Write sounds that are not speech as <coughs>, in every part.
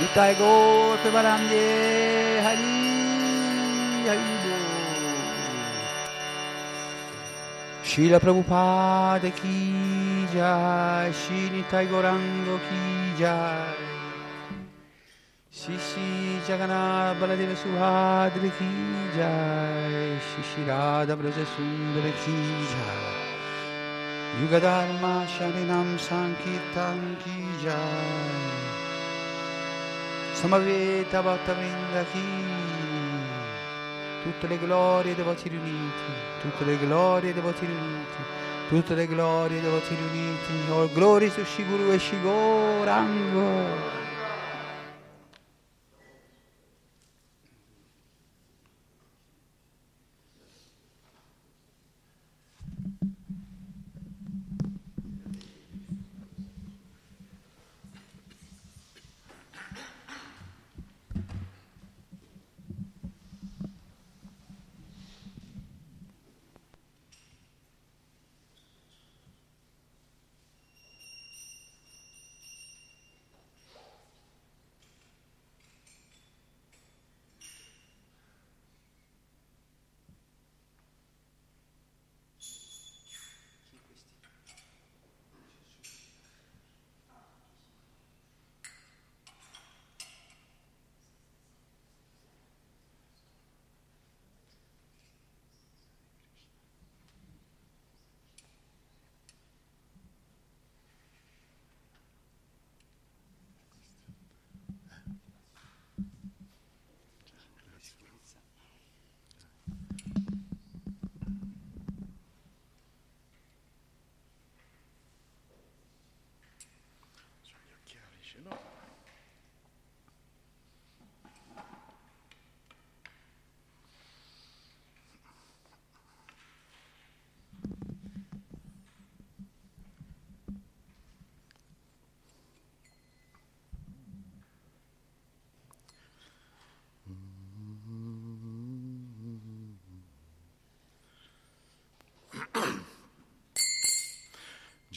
Nitai Gaur Premanande Hari Hari Srila Prabhupada ki jai, Shri Nitai Gaurango ki jai, Shishi Jagannath Baladeva Subhadra ki jai, Shishi Radha Braja Sundara ki jai, Yuga Dharma Sharinam Sankirtan ki jai, Samaveta Bhattavrinda tutte le glorie dei voti riuniti, tutte le glorie dei voti riuniti, tutte le glorie dei voti riuniti, all glory to Shiguru e Shigorango.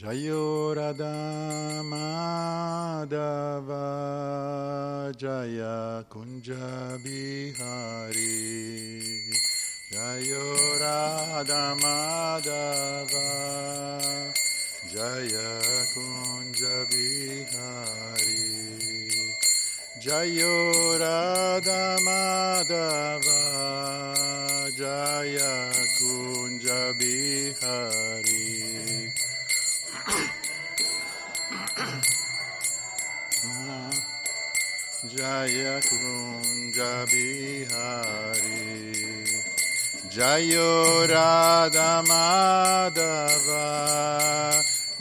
Jayo Radha Madhava Jaya Kunja Bihari Jayo Radha Madhava Jaya Kunja Bihari Jayo Radha Madhava Jaya Kunja Bihari Jaya Kunja Bihari Jayo Radha Madhava.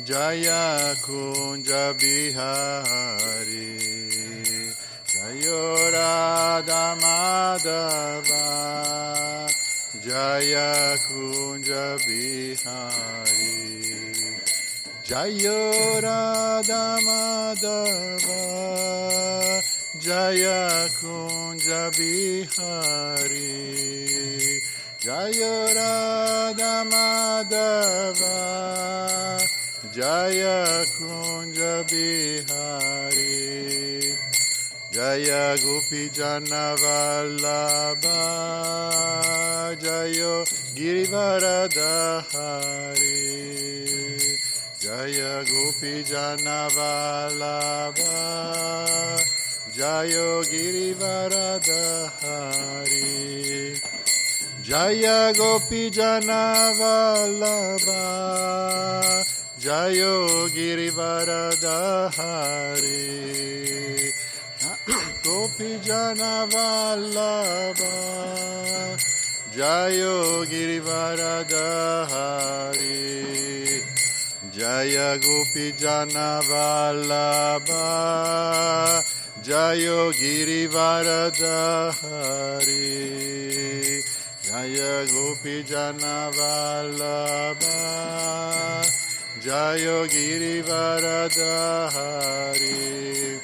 Jaya Kunja Bihari Jayo Radha Madhava. Jaya Kunja Bihari Jayo Radha Madhava Jaya Kunja Bihari Jaya Radha Madhava Jaya Kunja Bihari Jaya Gopi Jana Vallabha Jayo Girivaradhari Jaya Gopi Jana Vallabha Jayo Girivaradhari Jaya Gopi Jana Vallabha Jayo Girivaradhari <coughs> Gopi Jana Vallabha Jayo Girivaradhari Jaya Gopi Jana Vallabha Jayo Girivaradhari Jaya Gopi Jana Vallabha Jayo Girivaradhari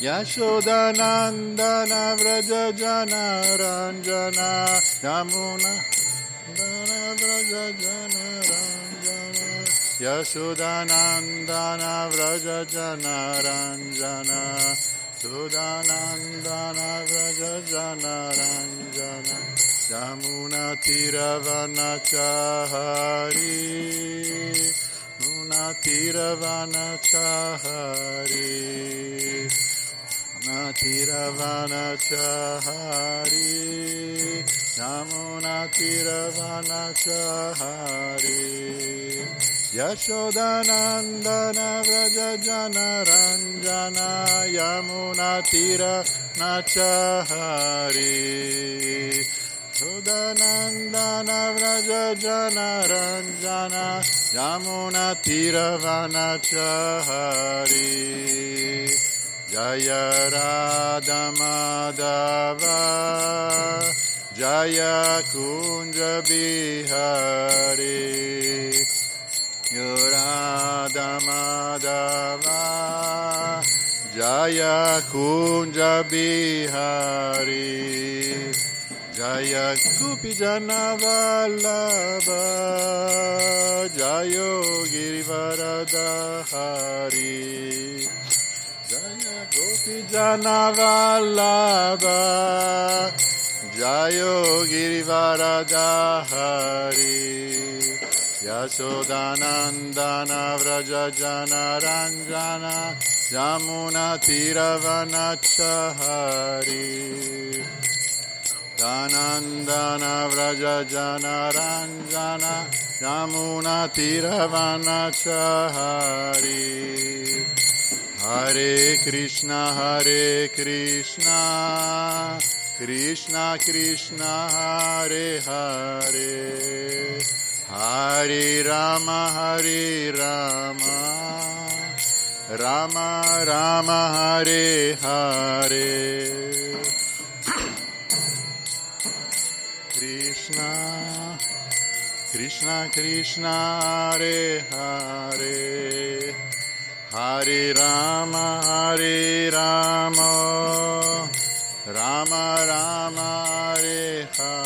Yashodanandana Vraja Jana Ranjana Yamuna Dana Vraja Jana Ranjana Yashodanandana Vraja Jana Ranjana Sudanandana Vraja Jana Ranjana Yamuna Tiravanachari Muna Tiravanachari Muna Tiravanachari Yamuna Tiravanachari Yashodanandana Vraja Jana Ranjana Yamuna Tira Nachahari Shodanandana Vraja Jana Ranjana Yamuna Tira Vanachahari Jaya Radha Madhava Jaya Kunja Bihari Radha Madhava Jaya Kunja Bihari Jaya Gopi Jana Vallabha Jayo Girivaradhari Jaya Gopi Jana Vallabha Jayo Girivaradhari Yashodanandana Vraja Jana Ranjana Yamuna Tiravanachari Danandana Vraja Jana Ranjana Yamuna Tiravanachari Hare. Krishna Hare Rama Hare Rama. Rama Rama Hare Hare. Krishna Krishna Krishna Hare Hare. Hare Rama Hare Rama. Rama Rama Hare Hare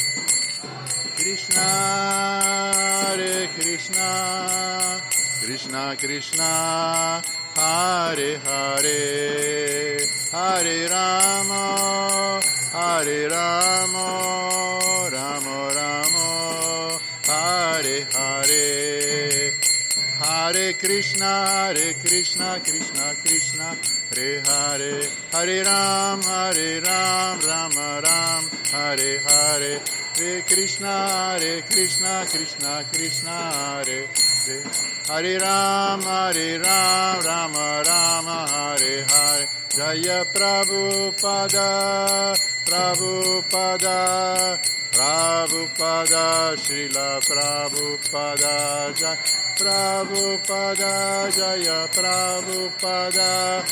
Krishna, Hare Krishna, Krishna Krishna, Hare Hare, Hare Rama, Hare Rama, Rama Rama, Hare Hare. Hare Krishna, Hare Krishna, Krishna Krishna, Hare Hare, Hare Ram, Hare Ram, Rama Ram, Hare Hare, Hare Krishna, Krishna Krishna, Hare Hare, Hare Ram, Hare Ram, Rama Rama, Hare Hare, Jaya Prabhupada, Prabhupada, Prabhupada, Srila Prabhupada, Jaya Prabhupada, Jaya Prabhupada,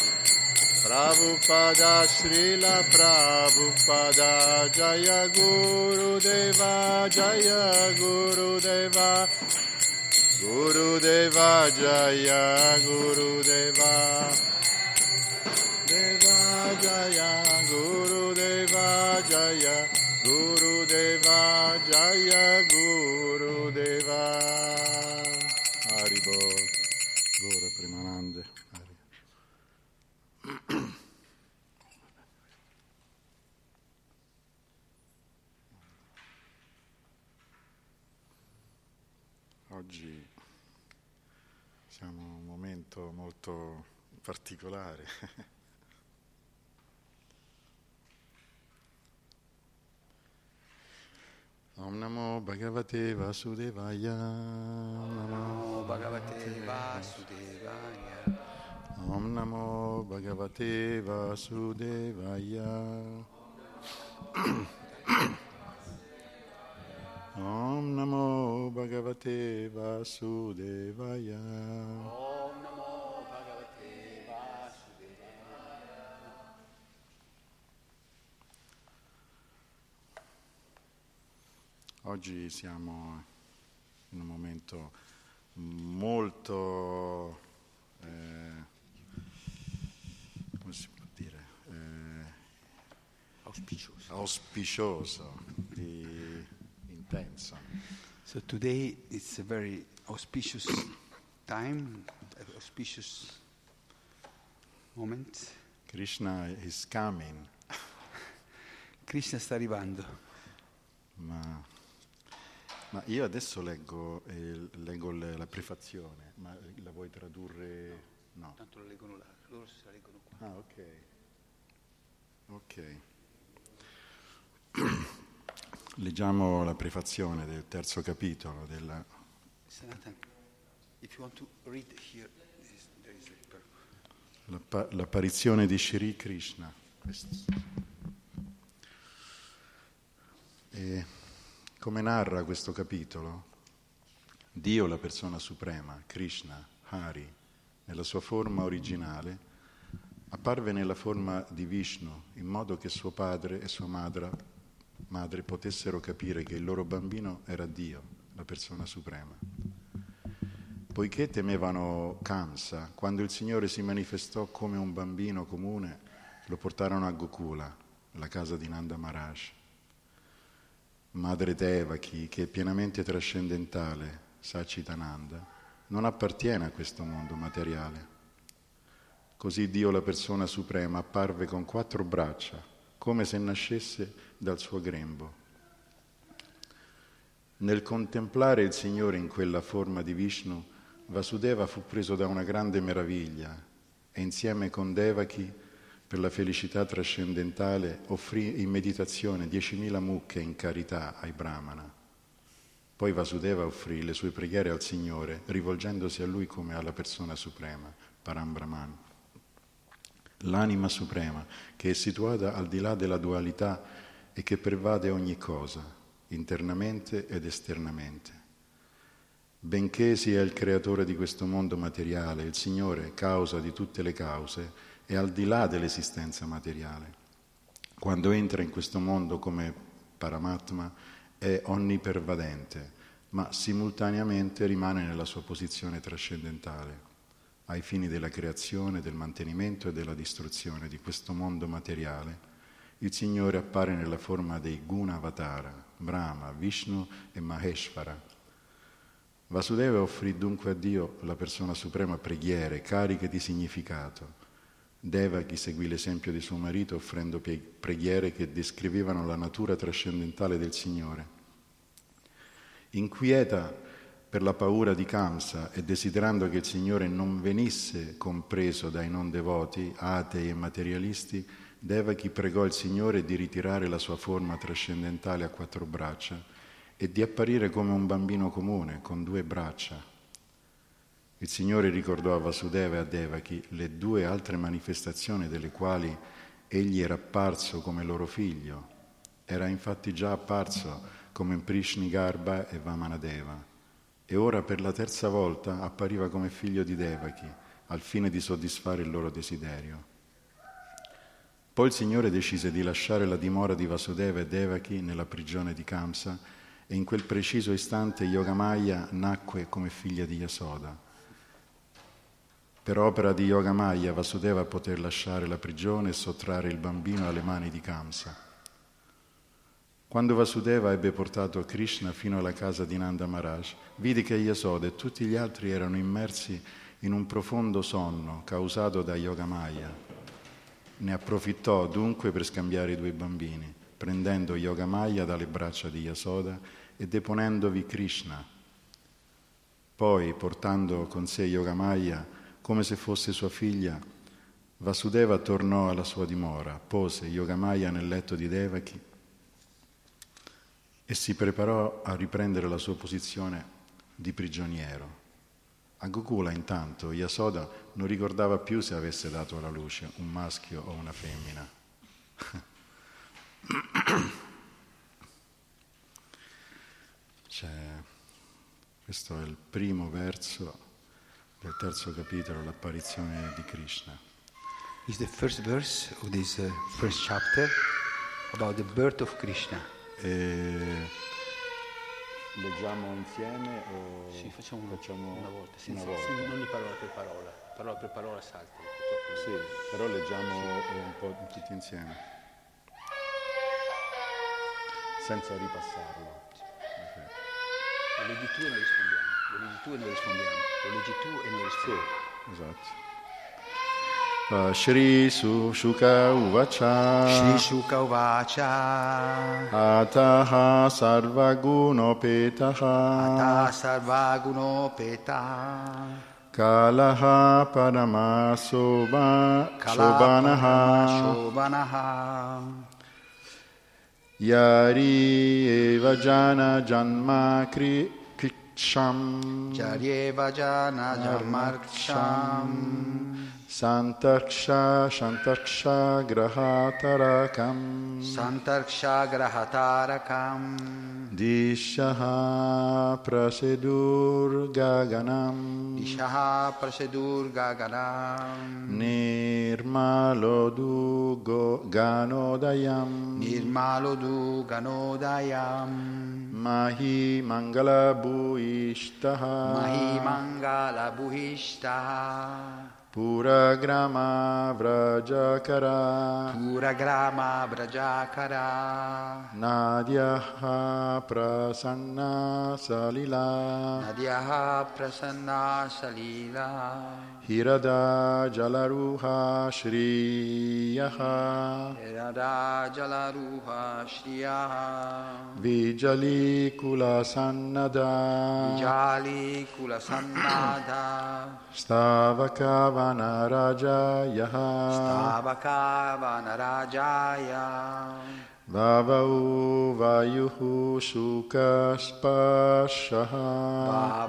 Prabhupada, Srila Prabhupada, Jaya Guru Deva, Jaya Guru Deva, Guru Deva, Jaya Guru Deva, Deva Jaya, Guru Deva, Jaya, Guru Deva, Jaya Guru Deva. molto particolare. <laughs> Om Namo Bhagavate Vasudevaya. Om Namo Bhagavate Vasudevaya. Om Namo Bhagavate Vasudevaya. <coughs> Om Namo Bhagavate Vasudevaya. Om Oggi siamo in un momento molto, eh, come si può dire, eh, Auspicioso. auspicioso, di- intenso. So today it's a very auspicious time, auspicious moment. Krishna is coming, Krishna sta arrivando. ma, ma io adesso leggo, eh, leggo le- la prefazione, ma la vuoi tradurre? No. Tanto lo leggono là, loro se la leggono qua. Ah, ok. Ok. <clears throat> Leggiamo la prefazione del terzo capitolo della... Sanatan, if you want to read here, there is- a l'appa- l'apparizione di Shri Krishna. E come narra questo capitolo, Dio, la persona suprema, Krishna, Hari, nella sua forma originale, apparve nella forma di Vishnu in modo che suo padre e sua madre, madre potessero capire che il loro bambino era Dio, la persona suprema. Poiché temevano Kamsa, quando il Signore si manifestò come un bambino comune, lo portarono a Gokula, la casa di Nanda Maharaj. Madre Devaki, che è pienamente trascendentale, Sachitananda, non appartiene a questo mondo materiale. Così Dio, la persona suprema, apparve con quattro braccia, come se nascesse dal suo grembo. Nel contemplare il Signore in quella forma di Vishnu, Vasudeva fu preso da una grande meraviglia e insieme con Devaki, per la felicità trascendentale, offrì in meditazione diecimila mucche in carità ai Brahmana. Poi Vasudeva offrì le sue preghiere al Signore, rivolgendosi a Lui come alla persona suprema, Param Brahman. L'anima suprema, che è situata al di là della dualità e che pervade ogni cosa, internamente ed esternamente. Benché sia il creatore di questo mondo materiale, il Signore, causa di tutte le cause, è al di là dell'esistenza materiale. Quando entra in questo mondo come Paramatma è onnipervadente, ma simultaneamente rimane nella sua posizione trascendentale, ai fini della creazione, del mantenimento e della distruzione di questo mondo materiale. Il Signore appare nella forma dei Guna Avatara, Brahma, Vishnu e Maheshvara. Vasudeva offrì dunque a Dio, la persona suprema, preghiere cariche di significato. Devaki seguì l'esempio di suo marito offrendo preghiere che descrivevano la natura trascendentale del Signore. Inquieta per la paura di Kamsa e desiderando che il Signore non venisse compreso dai non devoti, atei e materialisti, Devaki pregò il Signore di ritirare la sua forma trascendentale a quattro braccia e di apparire come un bambino comune con due braccia. Il Signore ricordò a Vasudeva e a Devaki le due altre manifestazioni delle quali egli era apparso come loro figlio. Era infatti già apparso come Prishni Garba e Vamanadeva e ora per la terza volta appariva come figlio di Devaki al fine di soddisfare il loro desiderio. Poi il Signore decise di lasciare la dimora di Vasudeva e Devaki nella prigione di Kamsa e in quel preciso istante Yogamaya nacque come figlia di Yasoda. Per opera di Yogamaya Vasudeva poté lasciare la prigione e sottrarre il bambino alle mani di Kamsa. Quando Vasudeva ebbe portato Krishna fino alla casa di Nanda Maharaj, vide che Yasoda e tutti gli altri erano immersi in un profondo sonno causato da Yogamaya. Ne approfittò dunque per scambiare i due bambini, prendendo Yogamaya dalle braccia di Yasoda e deponendovi Krishna. Poi, portando con sé Yogamaya come se fosse sua figlia, Vasudeva tornò alla sua dimora, pose Yogamaya nel letto di Devaki e si preparò a riprendere la sua posizione di prigioniero. A Gokula intanto Yasoda non ricordava più se avesse dato alla luce un maschio o una femmina. C'è, <coughs> questo è il primo verso del terzo capitolo, l'apparizione di Krishna. It's the first verse of this uh, first chapter about the birth of Krishna. E leggiamo insieme o Sì, facciamo, facciamo una volta, una senza, volta? senza- non parola per parola, parola per parola salta. Sì, però leggiamo un po' tutti insieme, senza ripassarlo. Ok. Lo leggi tu e noi rispondiamo, lo leggi tu e noi rispondiamo, lo leggi tu e noi rispondiamo. Esatto. Uh, Shri Sushuka Uvacha. Shri Shuka Uvacha. Ataha Sarvagunopetaha. Ata Sarvaguno Peta Kalaha Paramasoba Shobanaha Shobanaha Yari Eva Jana Janma Kri Kritsham Jaryeva Jana Jamarksham Santaksha Shantaksha Grahatarakam Santarksha Grahatarakam Dishaha Prasedur Gaganam Ishaha Prasedur Gaganam Nirmalodu Ganodayam. Nirmalodu Ganodayam. Mahi Mangala Bhuishtaha Mahi Mangala Buhishta Pura Grama Vrajakara Pura Grama Brajakara Nadyaha Prasanna Salila. Nadyaha Prasanna Salila. Hirada Jalaruha Shriyaha. Radha Jalaruha Shriyaha. Vijali Kula Sannada. Jali Kula Sannada. Stavakavana Rajayaha Stavaka Vanarajaya Vavau Vayuhu Sukasparshaha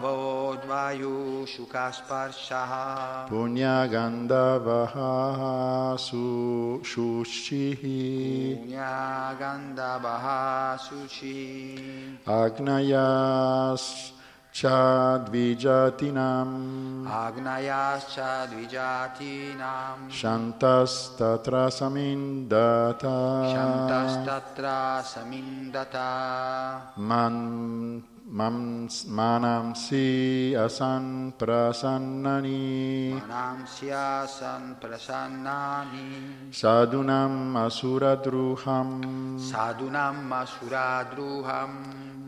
Bhavodvayu Shukasparshaha Punyagandavaha Su Shushihi Punyagandhabaha Suchi. Agnayas Chadvijatinam. Agnayascha Dvijatinam. Shantas Tatra Samindata Shantastatra Samindata Man Manamsi Asan Prasannani Manamsyasan Prasannani Sadunam Asuradruham. Sadunam Asuradruham.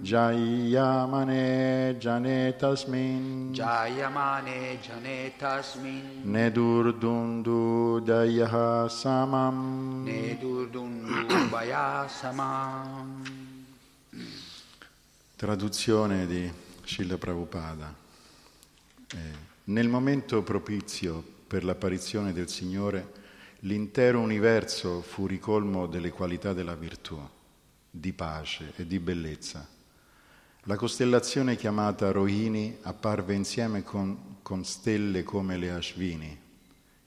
Jayamane Janetasmin. Jayamane Janetasmin. Nedurdundu Dayaha Samam. Nedurdundu Vayasamam Traduzione di Srila Prabhupada. Eh, nel momento propizio per l'apparizione del Signore, l'intero universo fu ricolmo delle qualità della virtù, di pace e di bellezza. La costellazione chiamata Rohini apparve insieme con, con stelle come le Ashvini,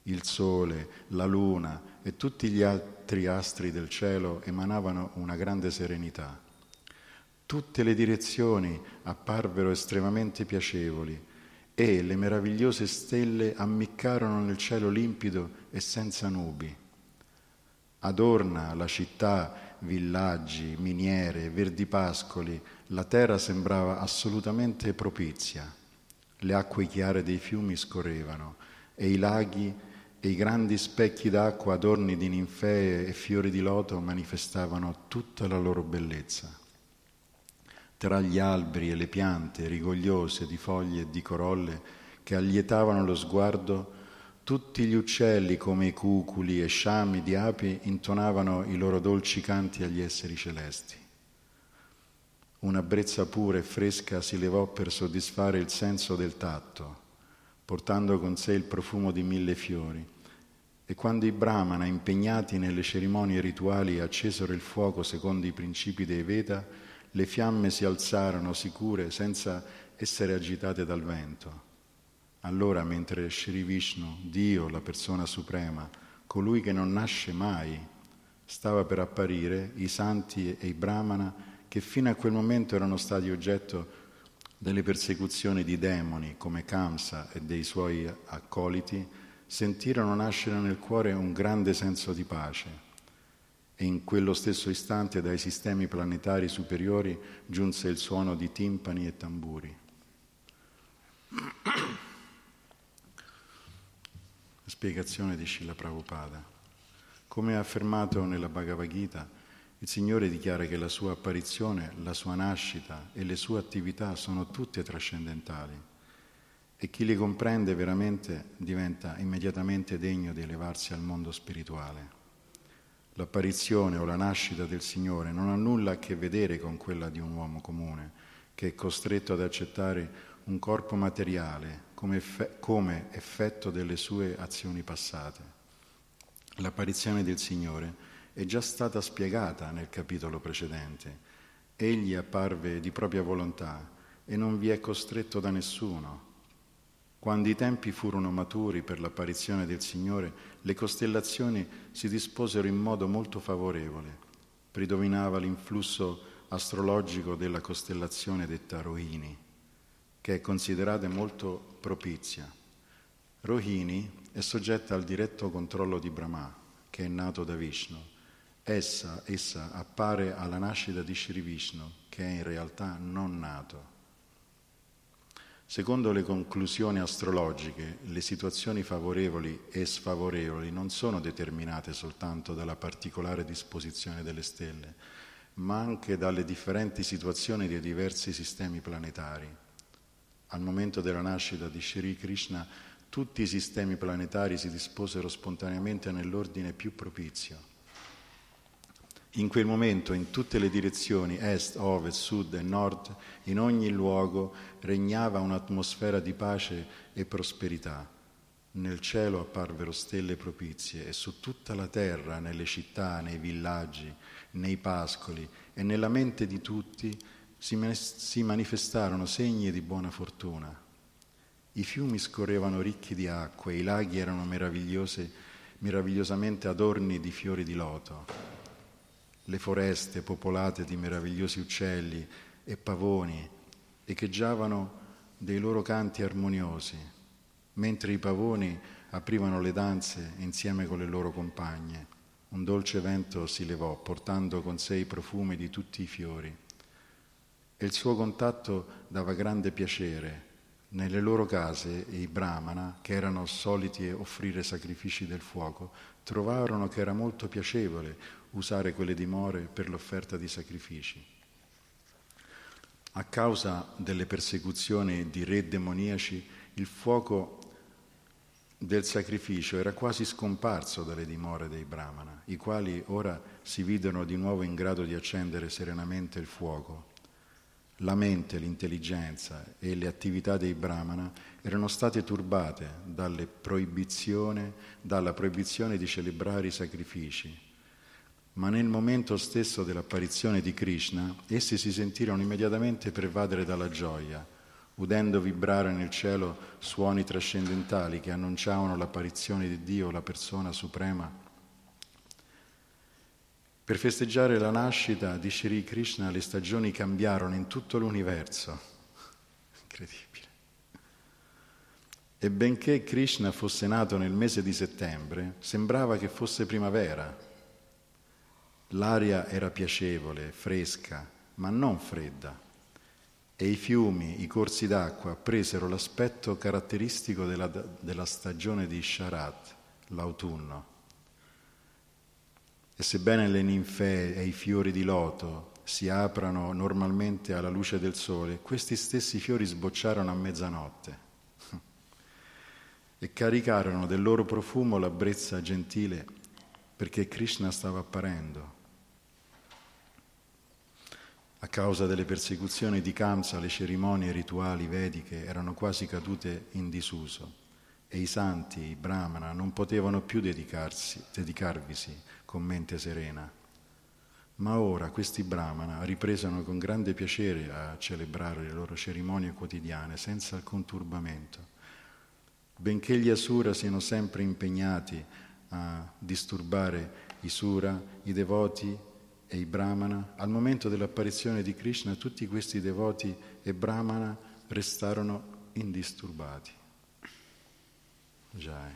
il Sole, la Luna e tutti gli altri astri del cielo emanavano una grande serenità. Tutte le direzioni apparvero estremamente piacevoli e le meravigliose stelle ammiccarono nel cielo limpido e senza nubi. Adorna la città, villaggi, miniere, verdi pascoli, la terra sembrava assolutamente propizia. Le acque chiare dei fiumi scorrevano e i laghi e i grandi specchi d'acqua adorni di ninfee e fiori di loto manifestavano tutta la loro bellezza. Tra gli alberi e le piante rigogliose di foglie e di corolle che allietavano lo sguardo, tutti gli uccelli come i cuculi e sciami di api intonavano i loro dolci canti agli esseri celesti. Una brezza pura e fresca si levò per soddisfare il senso del tatto, portando con sé il profumo di mille fiori. E quando i brahmana, impegnati nelle cerimonie rituali, accesero il fuoco secondo i principi dei Veda, le fiamme si alzarono sicure senza essere agitate dal vento. Allora, mentre Sri Vishnu, Dio, la persona suprema, colui che non nasce mai, stava per apparire, i santi e i brahmana, che fino a quel momento erano stati oggetto delle persecuzioni di demoni come Kamsa e dei suoi accoliti, sentirono nascere nel cuore un grande senso di pace e in quello stesso istante dai sistemi planetari superiori giunse il suono di timpani e tamburi. Spiegazione di Srila Prabhupada. Come affermato nella Bhagavad Gita, il Signore dichiara che la sua apparizione, la sua nascita e le sue attività sono tutte trascendentali e chi le comprende veramente diventa immediatamente degno di elevarsi al mondo spirituale. L'apparizione o la nascita del Signore non ha nulla a che vedere con quella di un uomo comune, che è costretto ad accettare un corpo materiale come, eff- come effetto delle sue azioni passate. L'apparizione del Signore è già stata spiegata nel capitolo precedente. Egli apparve di propria volontà e non vi è costretto da nessuno. Quando i tempi furono maturi per l'apparizione del Signore, le costellazioni si disposero in modo molto favorevole. Predominava l'influsso astrologico della costellazione detta Rohini, che è considerata molto propizia. Rohini è soggetta al diretto controllo di Brahma, che è nato da Vishnu. Essa, essa appare alla nascita di Sri Vishnu, che è in realtà non nato. Secondo le conclusioni astrologiche, le situazioni favorevoli e sfavorevoli non sono determinate soltanto dalla particolare disposizione delle stelle, ma anche dalle differenti situazioni dei diversi sistemi planetari. Al momento della nascita di Sri Krishna, tutti i sistemi planetari si disposero spontaneamente nell'ordine più propizio. In quel momento, in tutte le direzioni, est, ovest, sud e nord, in ogni luogo regnava un'atmosfera di pace e prosperità. Nel cielo apparvero stelle propizie e su tutta la terra, nelle città, nei villaggi, nei pascoli e nella mente di tutti si manifestarono segni di buona fortuna. I fiumi scorrevano ricchi di acqua e i laghi erano meravigliosamente adorni di fiori di loto le foreste popolate di meravigliosi uccelli e pavoni echeggiavano dei loro canti armoniosi, mentre i pavoni aprivano le danze insieme con le loro compagne. Un dolce vento si levò, portando con sé i profumi di tutti i fiori. E il suo contatto dava grande piacere. Nelle loro case i brahmana, che erano soliti offrire sacrifici del fuoco, trovarono che era molto piacevole usare quelle dimore per l'offerta di sacrifici. A causa delle persecuzioni di re demoniaci, il fuoco del sacrificio era quasi scomparso dalle dimore dei brahmana, i quali ora si videro di nuovo in grado di accendere serenamente il fuoco. La mente, l'intelligenza e le attività dei brahmana erano state turbate proibizione, dalla proibizione di celebrare i sacrifici ma nel momento stesso dell'apparizione di Krishna, essi si sentirono immediatamente pervadere dalla gioia, udendo vibrare nel cielo suoni trascendentali che annunciavano l'apparizione di Dio, la persona suprema. Per festeggiare la nascita di Sri Krishna le stagioni cambiarono in tutto l'universo. Incredibile. E benché Krishna fosse nato nel mese di settembre, sembrava che fosse primavera L'aria era piacevole, fresca, ma non fredda, e i fiumi, i corsi d'acqua presero l'aspetto caratteristico della, della stagione di Sharat, l'autunno. E sebbene le ninfee e i fiori di loto si aprano normalmente alla luce del sole, questi stessi fiori sbocciarono a mezzanotte <laughs> e caricarono del loro profumo la brezza gentile perché Krishna stava apparendo. A causa delle persecuzioni di Kamsa le cerimonie rituali vediche erano quasi cadute in disuso e i santi, i brahmana, non potevano più dedicarvisi con mente serena. Ma ora questi brahmana ripresero con grande piacere a celebrare le loro cerimonie quotidiane senza alcun turbamento. Benché gli asura siano sempre impegnati a disturbare i sura, i devoti e i brahmana, al momento dell'apparizione di Krishna tutti questi devoti e brahmana restarono indisturbati. Jai.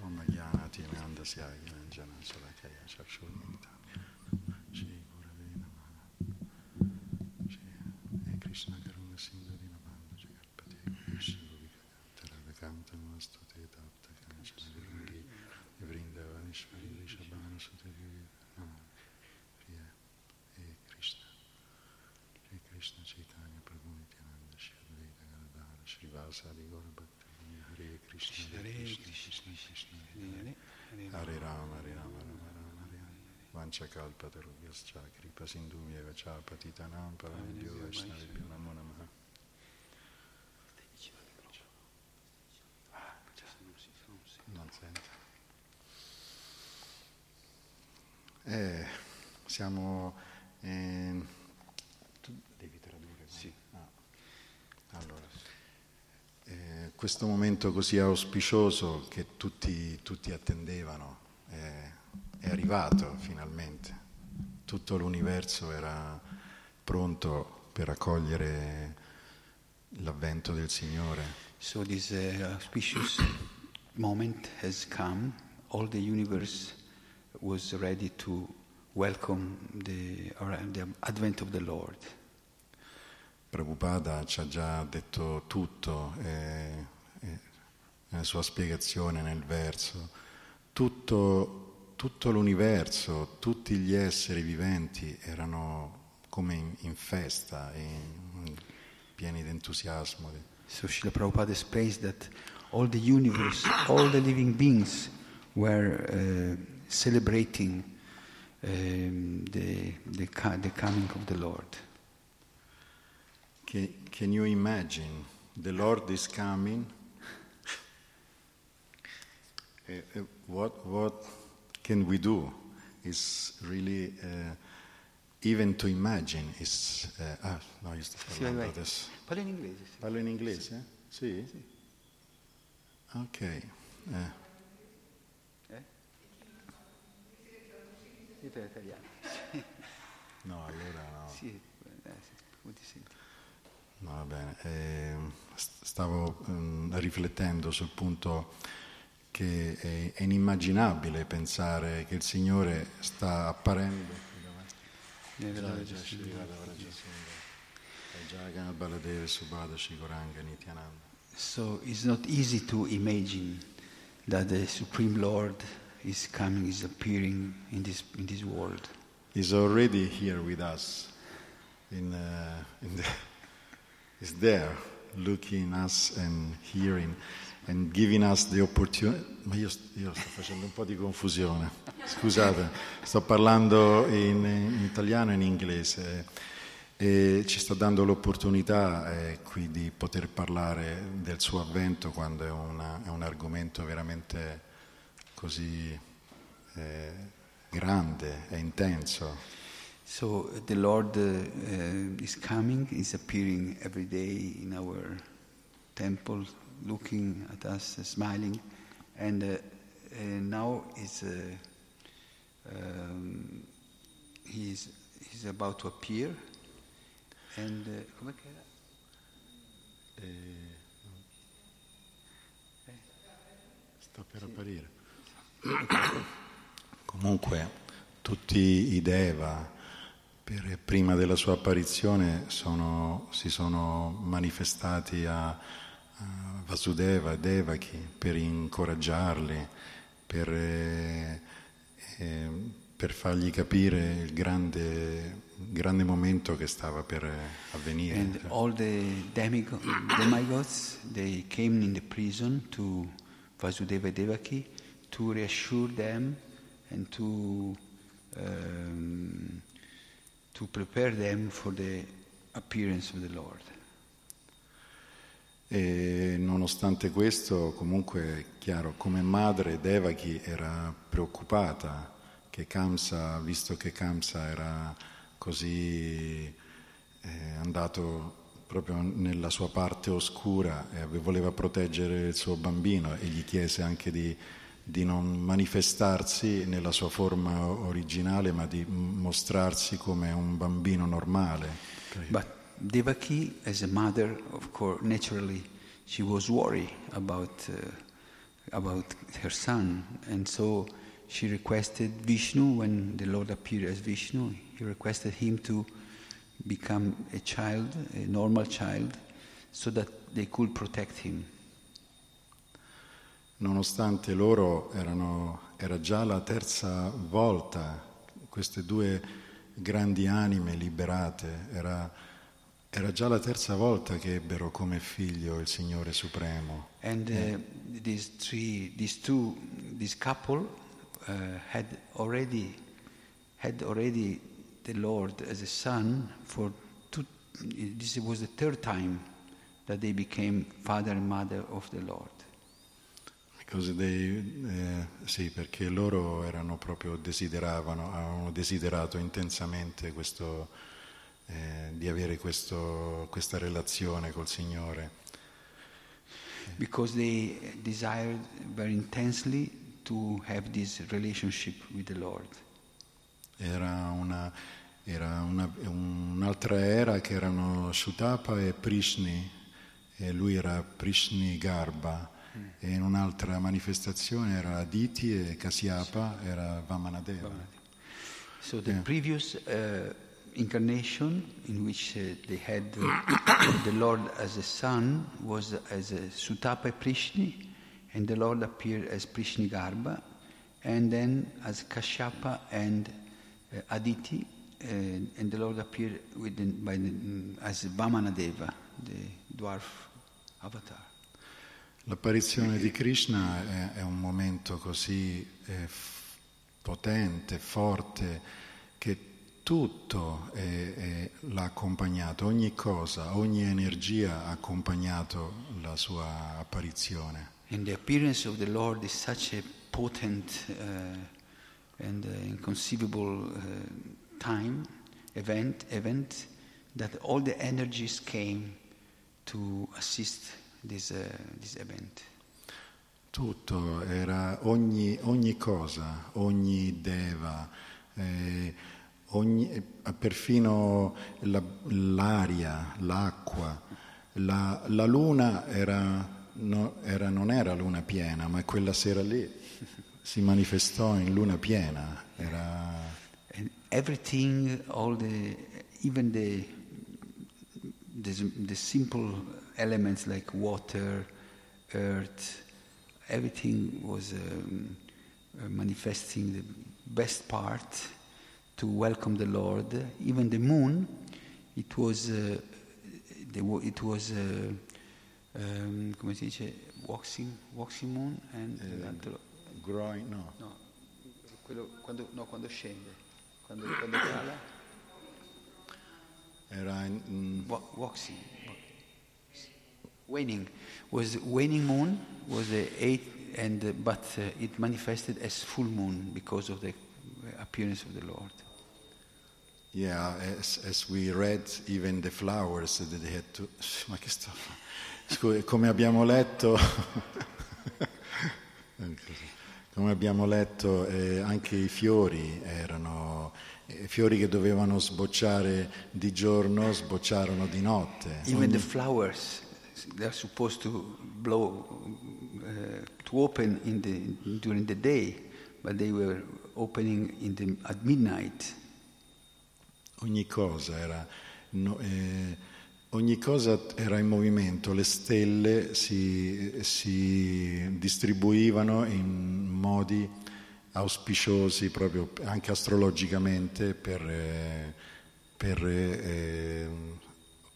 Om Jnanati Nandasya Vrindavanishvari Rishabhana Sutavi Nama Priya E Krishna Shri Krishna Chaitanya Prabhu Shri Advaita Gadadhara Shri Vasadi Hare Krishna Hare Krishna Krishna Hare Rama Hare Rama. Rama Rama Hare Hare Vanchakalpa Tarubhyascha Kripa Sindhumyeva Cha Patitanam Paramibhyo Vaishnavibhyo Namo Namaha Non sento. Eh, siamo... in- tu devi tradurre? Sì. Allora, eh, questo momento così auspicioso che tutti, tutti attendevano eh, è arrivato finalmente. Tutto l'universo era pronto per accogliere l'avvento del Signore. So this uh, auspicious moment has come. All the universe was ready to welcome the, or, the advent of the Lord. Prabhupada ci ha già detto tutto eh, eh, nella sua spiegazione nel verso. Tutto, tutto l'universo, tutti gli esseri viventi erano come in, in festa, in- pieni di entusiasmo. So Srila Prabhupada explains that all the universe, all the living beings were uh, celebrating um, the, the, the coming of the Lord. Can, can you imagine? The Lord is coming. Eh, eh, what, what can we do? Is really, uh, even to imagine, is... eh, ah, no, io sto Sì, parlando vai. adesso. Parla in inglese. sì. Parlo in inglese? Sì? Ok. Eh, Io per italiano. no, allora no. Sì, eh, sì, come ti senti? Va bene. Eh, st- stavo mm, riflettendo sul punto che è, è inimmaginabile pensare che il Signore sta apparendo. So it's not easy to imagine that the Supreme Lord is coming, is appearing in this, in this world. He's already here with us. In, uh, in the, he's there, looking us and hearing and giving us the opportunity. Ma io, io sto facendo un po' di confusione. Scusate, sto parlando in, in italiano e in inglese. E ci sta dando l'opportunità eh, qui di poter parlare del suo avvento quando è, una- è un argomento veramente così eh, grande e intenso. So uh, the Lord uh, uh, is coming, is appearing every day in our temple, looking at us, uh, smiling, and uh, now is um, he's he's about to appear, and? Sta per apparire. <coughs> Comunque, tutti i Deva, per- prima della sua apparizione, sono- si sono manifestati a, a Vasudeva Devaki per incoraggiarli, per, eh, eh, per fargli capire il grande, grande momento che stava per avvenire. And all the demigo- demigods, they came in the prison to Vasudeva Devaki to reassure them and to, um, to prepare them for the appearance of the Lord. E non nonostante questo, comunque è chiaro, come madre Devaki era preoccupata che Kamsa, visto che Kamsa era così eh, andato proprio nella sua parte oscura e voleva proteggere il suo bambino e gli chiese anche di, di non manifestarsi nella sua forma originale ma di mostrarsi come un bambino normale. But Devaki, as a mother, of course, naturally, she was worried about, uh, about her son and so she requested Vishnu, when the Lord appeared as Vishnu, he requested him to become a child, a normal child, so that they could protect him. Nonostante loro erano, era già la terza volta, queste due grandi anime liberate, era, era già la terza volta che ebbero come figlio il Signore Supremo. And uh, these three, these two, this couple uh, had already had already the Lord as a son for two, this was the third time that they became father and mother of the Lord. Dei, eh, sì, perché loro erano proprio desideravano, avevano desiderato intensamente questo, eh, di avere questo, questa relazione col Signore. Because they desired very intensely to have this relationship with the Lord. Era, una, era una, un'altra era che erano Shutapa e Prishni, e lui era Prishni Garba. E in un'altra manifestazione era Aditi e Kasyapa era Vamanadeva. So the yeah. previous uh, incarnation in which uh, they had uh, the Lord as a son was as a Sutapa Prishni, and the Lord appeared as Prishni Garba, and then as Kashyapa and uh, Aditi, uh, and the Lord appeared by the, mm, as Vamanadeva, the dwarf avatar. L'apparizione di Krishna è, è un momento così eh, f- potente, forte, che tutto è, è, l'ha accompagnato, ogni cosa, ogni energia ha accompagnato la sua apparizione. And the appearance of the Lord is such a potent uh, and uh, inconceivable uh, time, event, event, that all the energies came to assist this, uh, this event. Tutto era ogni, ogni cosa, ogni deva, eh, ogni, perfino la, l'aria, l'acqua, la, la luna era, no, era, non era luna piena, ma quella sera lì si manifestò in luna piena. Era... And everything, all the, even the, the, the simple elements like water, earth, everything was um, uh, manifesting the best part to welcome the Lord. Even the moon, it was, uh, the, it was, uh, um, come si dice, waxing, waxing moon and uh, growing, no. no. Quello, quando, no, quando scende, quando, quando cala. Era in, in waxing, waning was waning moon was the eighth, and uh, but uh, it manifested as full moon because of the appearance of the Lord. Yeah, as, as we read, even the flowers that they had to. <laughs> Ma che sto? Come abbiamo letto. <laughs> Come abbiamo letto, eh, anche i fiori erano fiori che dovevano sbocciare di giorno, sbocciarono di notte. Even the flowers, they're supposed to blow, uh, to open in the, during the day, but they were opening the, at midnight. Ogni cosa era... No, eh, Ogni cosa era in movimento, le stelle si, si distribuivano in modi auspiciosi, proprio anche astrologicamente, per, eh, per eh,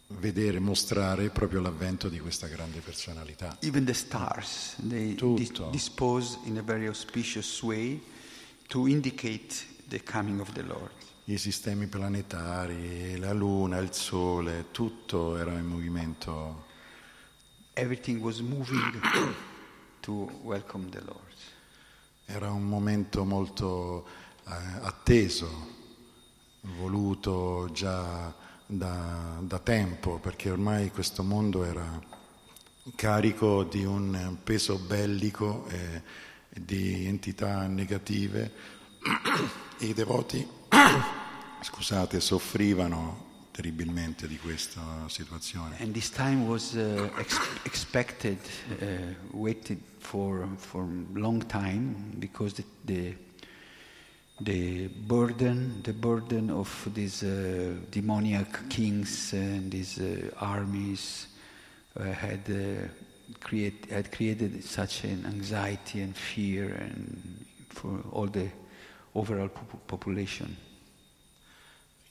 vedere, mostrare proprio l'avvento di questa grande personalità. Even the stars, they Tutto. dispose in a very auspicious way to indicate the coming of the Lord i sistemi planetari, la Luna, il Sole, tutto era in movimento everything was moving <coughs> to welcome the Lord. Era un momento molto eh, atteso, voluto già da, da tempo, perché ormai questo mondo era carico di un peso bellico e di entità negative e <clears throat> i devoti, <coughs> scusate, soffrivano terribilmente di questa situazione. And this time was uh, ex- expected, uh, waited for for long time because the, the the burden, the burden of these uh, demoniac kings and these uh, armies uh, had uh, create, had created such an anxiety and fear and for all the overall pop- population.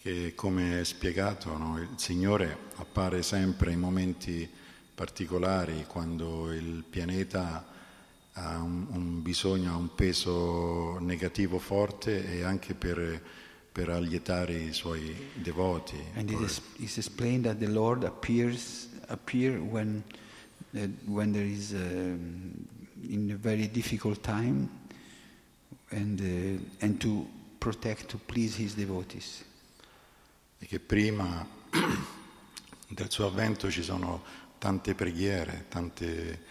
Che come spiegato, no, il Signore appare sempre in momenti particolari quando il pianeta ha un, un bisogno, ha un peso negativo forte e anche per, per allietare i suoi devoti. And it is it's explained that the Lord appears appear when uh, when there is um, in a very difficult time and uh, and to protect to please his devotees. E che prima <clears throat> del suo avvento ci sono tante preghiere, tante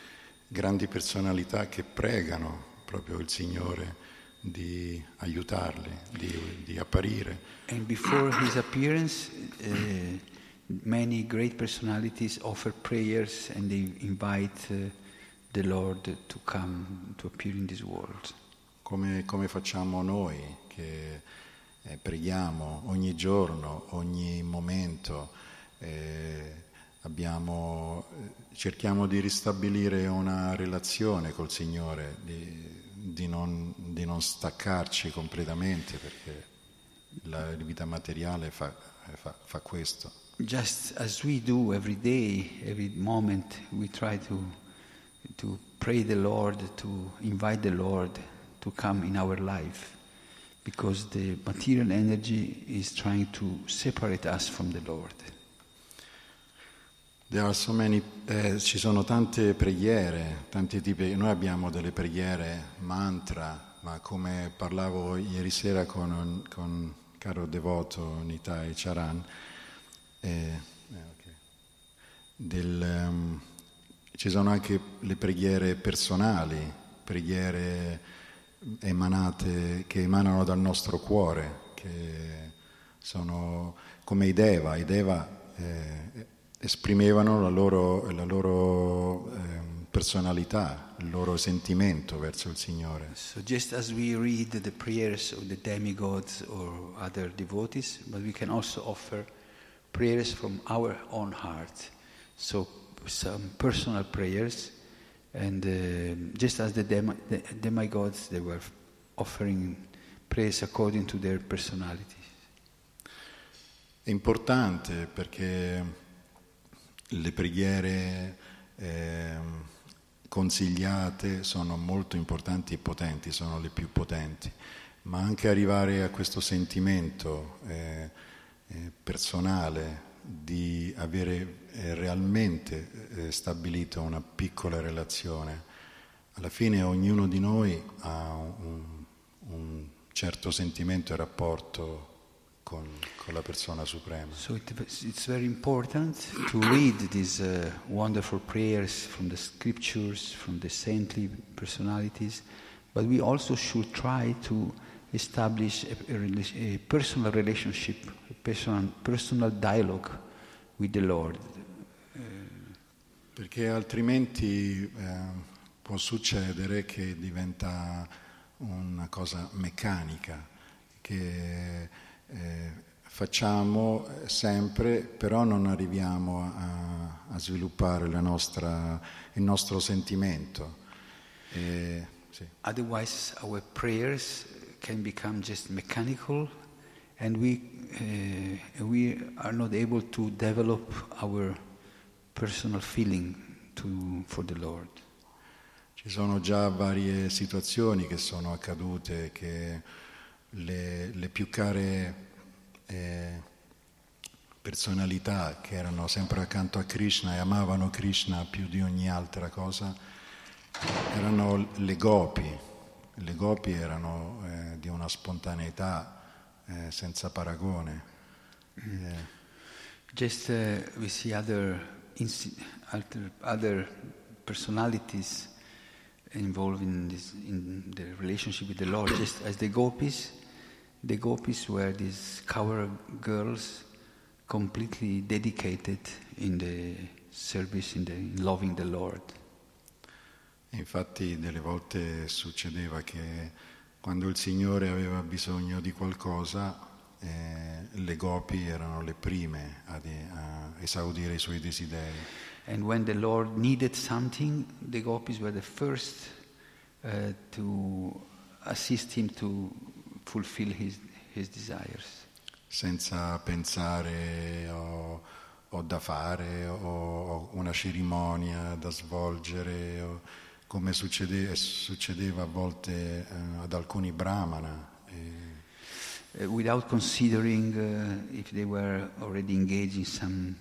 grandi personalità che pregano proprio il Signore di aiutarli, di, di apparire. And before his appearance, uh, many great personalities offer prayers and they invite uh, the Lord to come to appear in this world. Come, come facciamo noi che eh, preghiamo ogni giorno, ogni momento, eh, abbiamo, eh, cerchiamo di ristabilire una relazione col Signore, di, di, non, di non, staccarci completamente perché la vita materiale fa, fa, fa questo. Just as we do every day, every moment, we try to, to pray the Lord, to invite the Lord to come in our life, because the material energy is trying to separate us from the Lord. So many, eh, ci sono tante preghiere, tanti tipi. Noi abbiamo delle preghiere mantra, ma come parlavo ieri sera con un con caro devoto Nitai Charan, eh, eh, okay. Del, um, ci sono anche le preghiere personali, preghiere emanate, che emanano dal nostro cuore, che sono come i Deva. I Deva eh, esprimevano la loro, la loro eh, personalità, il loro sentimento verso il Signore. So just as we read the prayers of the demigods or other devotees, but we can also offer prayers from our own heart. So some personal prayers, and uh, just as the, dem- the demigods, they were offering prayers according to their personalities. È importante perché le preghiere eh, consigliate sono molto importanti e potenti, sono le più potenti, ma anche arrivare a questo sentimento eh, eh, personale di avere eh, realmente eh, stabilito una piccola relazione. Alla fine ognuno di noi ha un, un certo sentimento e rapporto con, con, la persona suprema. So it, it's very important to read these uh, wonderful prayers from the scriptures, from the saintly personalities, but we also should try to establish a, a, a personal relationship, a personal, personal dialogue with the Lord. Perché altrimenti eh, può succedere che diventa una cosa meccanica, che eh, facciamo sempre, però non arriviamo a, a sviluppare nostra, il nostro sentimento. E, sì. Otherwise our prayers can become just mechanical and we, uh, we are not able to develop our personal feeling to, for the Lord. Ci sono già varie situazioni che sono accadute che le, le più care eh, personalità che erano sempre accanto a Krishna e amavano Krishna più di ogni altra cosa erano le gopi. Le gopi erano eh, di una spontaneità eh, senza paragone. Eh. Just uh, we see other, other, other personalities involved in, this, in the relationship with the Lord, <coughs> just as the gopis. The gopis were these cover girls completely dedicated in the service, in, the, in loving the Lord. Infatti delle volte succedeva che quando il Signore aveva bisogno di qualcosa, eh, le gopi erano le prime a, a esaudire i suoi desideri. And when the Lord needed something, the gopis were the first uh, to assist him to fulfill his, his desires. Senza pensare o, o da fare o, o, una cerimonia da svolgere o come succede, succedeva a volte uh, ad alcuni brahmana. Uh, without considering uh, if they were already engaged in some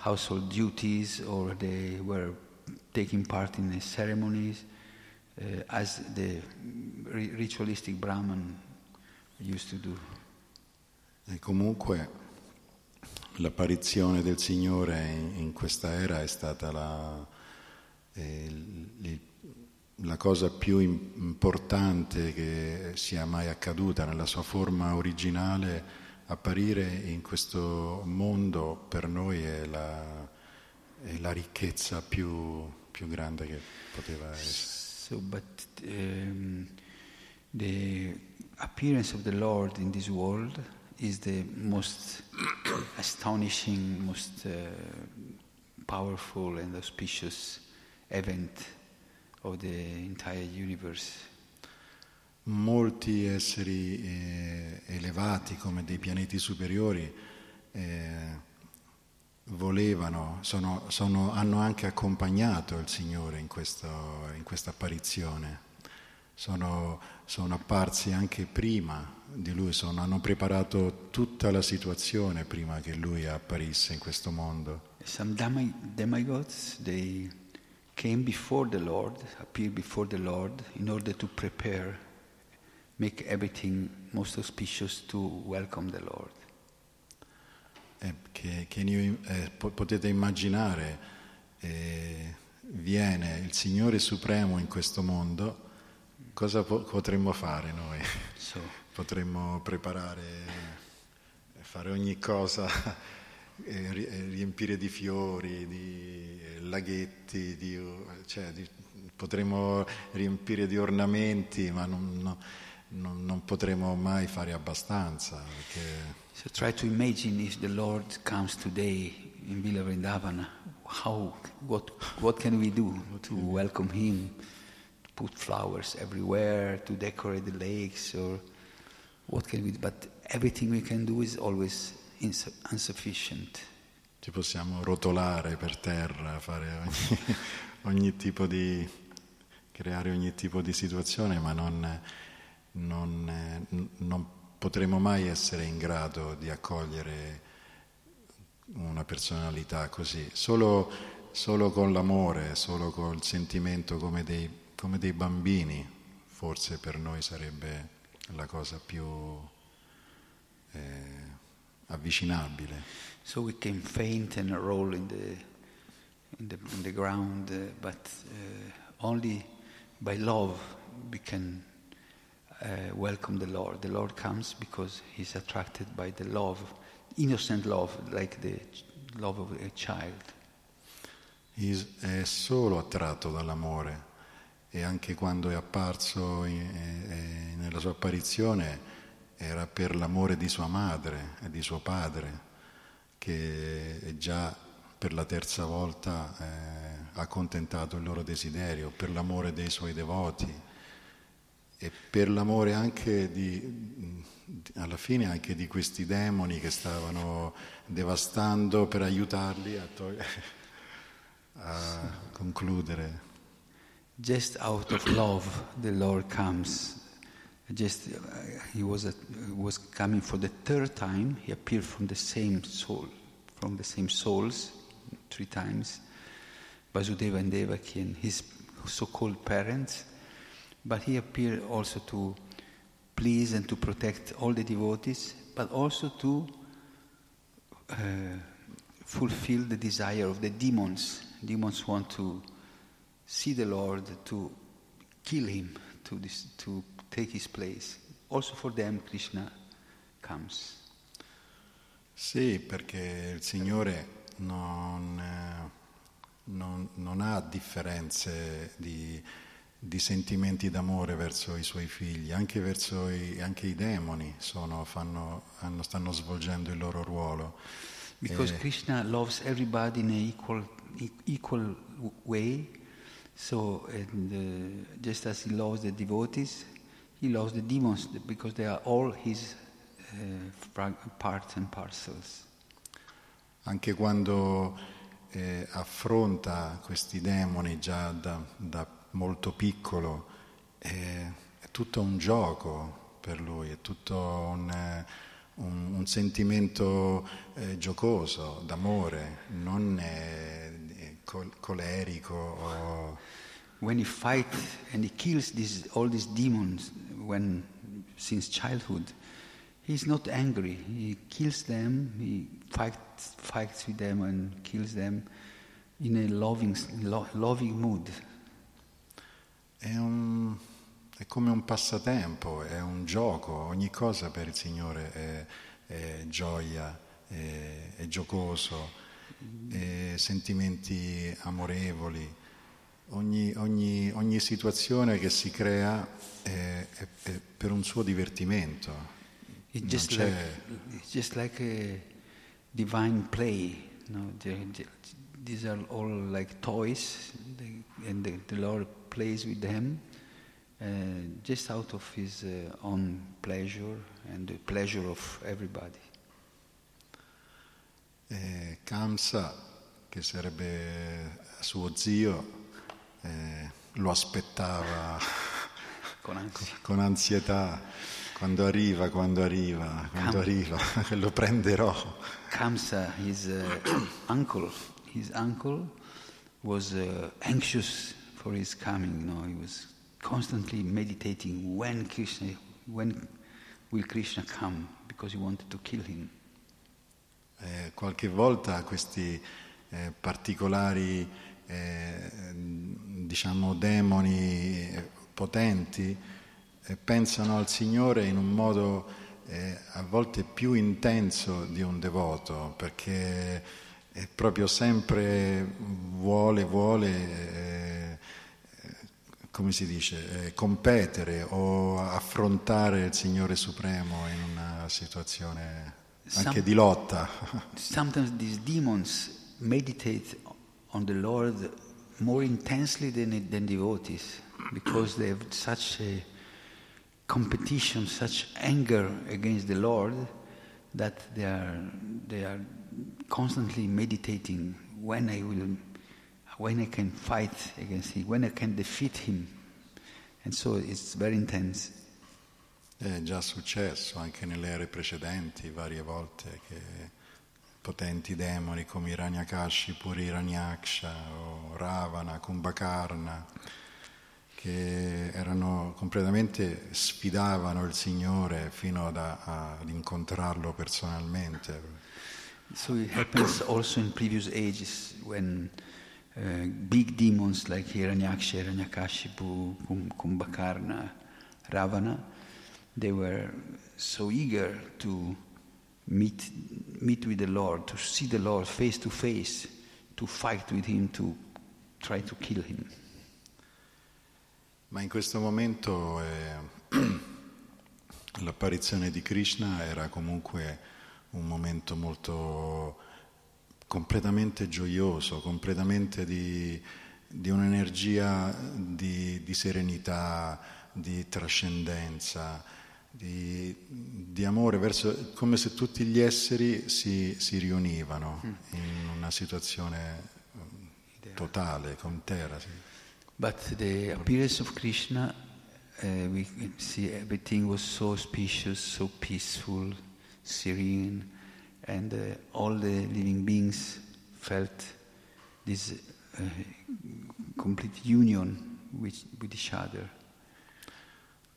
household duties or they were taking part in the ceremonies, uh, as the ritualistic Brahman used to do. E comunque l'apparizione del Signore in, in questa era è stata la, eh, il, la cosa più importante che sia mai accaduta nella sua forma originale, apparire in questo mondo per noi è la, è la ricchezza più, più, grande che poteva essere. So, but um, the appearance of the Lord in this world is the most astonishing, most uh, powerful and auspicious event of the entire universe. Molti esseri eh, elevati come dei pianeti superiori eh, volevano, sono, sono, hanno anche accompagnato il Signore in, questo, in questa apparizione. Sono, sono, apparsi anche prima di Lui, sono, hanno preparato tutta la situazione prima che Lui apparisse in questo mondo. Some demigods, they came before the Lord, appeared before the Lord in order to prepare, make everything most auspicious to welcome the Lord. Eh, che, che io, eh, potete immaginare, eh, viene il Signore Supremo in questo mondo, cosa po- potremmo fare noi? So. <laughs> potremmo preparare, fare ogni cosa <laughs> riempire di fiori, di laghetti, di, cioè, di, potremmo riempire di ornamenti, ma non, non, non potremo mai fare abbastanza. Perché... So try to imagine if the Lord comes today in Villa Vrindavana, how, what, what can we do to welcome Him? To put flowers everywhere, to decorate the lakes, or what can we do? But everything we can do is always insufficient. Ci possiamo rotolare per terra, fare ogni, <laughs> ogni tipo di, creare ogni tipo di situazione, ma non, non, non potremo mai essere in grado di accogliere una personalità così. Solo, solo con l'amore, solo col sentimento come dei, come dei bambini, forse per noi sarebbe la cosa più... Eh, avvicinabile. So we can faint and roll in the, in the, in the ground, uh, but uh, only by love we can uh, welcome the Lord. The Lord comes because he's attracted by the love, innocent love, like the love of a child. È solo attratto dall'amore e anche quando è apparso in, in, nella sua apparizione era per l'amore di sua madre e di suo padre, che già per la terza volta eh, ha contentato il loro desiderio, per l'amore dei suoi devoti e per l'amore anche di, alla fine anche di questi demoni che stavano devastando per aiutarli a, tog- <laughs> a concludere. Just out of love the Lord comes just uh, he was, a, was coming for the third time. He appeared from the same soul, from the same souls three times, Vasudeva and Devaki and his so-called parents, but he appeared also to please and to protect all the devotees, but also to uh, fulfill the desire of the demons. Demons want to see the Lord, to kill him, to, to take his place. Also for them Krishna comes. Sì, perché il Signore non, eh, non, non ha differenze di, di, sentimenti d'amore verso i suoi figli, anche, verso i, anche i demoni sono, fanno, hanno, stanno svolgendo il loro ruolo. Because eh, Krishna loves everybody in an equal, equal way, so and, uh, just as he loves the devotees, he loves the demons because they are all his uh, parts and parcels. Anche quando eh, affronta questi demoni già da, da molto piccolo, eh, è tutto un gioco per lui, è tutto un, eh, un, un sentimento eh, giocoso, d'amore, non col- colerico. O... When he fights and he kills these, all these demons when, since childhood, he's not angry. He kills them, he fights, fights with them and kills them in a loving, lo, loving mood. È, un, è, come un passatempo, è un gioco, ogni cosa per il Signore è, è gioia, è, è giocoso, è sentimenti amorevoli. Ogni, ogni, ogni, situazione che si crea è, è, è per un suo divertimento. It's just, like, it's just like a divine play. Know, these are all like toys, and the, the Lord plays with them uh, just out of His uh, own pleasure and the pleasure of everybody. Eh, Kamsa, che sarebbe suo zio, eh, lo aspettava <laughs> con, ansia. con ansietà quando arriva, quando arriva, quando Kam- arriva, <laughs> lo prenderò. Kamsa, his uh, uncle, his uncle was uh, anxious for his coming. Know, he was constantly meditating when Krishna, when will Krishna come, because he wanted to kill him. Eh, qualche volta questi eh, particolari, eh, diciamo, demoni potenti eh, pensano al Signore in un modo eh, a volte più intenso di un devoto, perché è proprio sempre vuole, vuole, eh, come si dice, eh, competere o affrontare il Signore Supremo in una situazione anche Some, di lotta. Sometimes these demons meditate on the Lord more intensely than, than devotees because they have such a competition, such anger against the Lord that they are, they are constantly meditating when I will, when I can fight against him, when I can defeat him. And so it's very intense. È già successo anche nelle ere precedenti varie volte che potenti demoni come Iranyakashi, pure Iranyaksha o Ravana, Kumbhakarna che erano completamente sfidavano il Signore fino ad, a, ad incontrarlo personalmente. So it happens also in previous ages when uh, big demons like Hiranyaksha, Hiranyakashipu, Kumbhakarna, Ravana, they were so eager to meet, meet with the Lord, to see the Lord face to face, to fight with Him, to try to kill Him. Ma in questo momento eh, <clears throat> l'apparizione di Krishna era comunque un momento molto completamente gioioso, completamente di, di un'energia di, di, serenità, di trascendenza, di, di, amore, verso, come se tutti gli esseri si, si riunivano mm. in una situazione totale, intera. Sì. But the appearance of Krishna, uh, we see everything was so spacious, so peaceful, serene, and uh, all the living beings felt this uh, complete union with, with each other.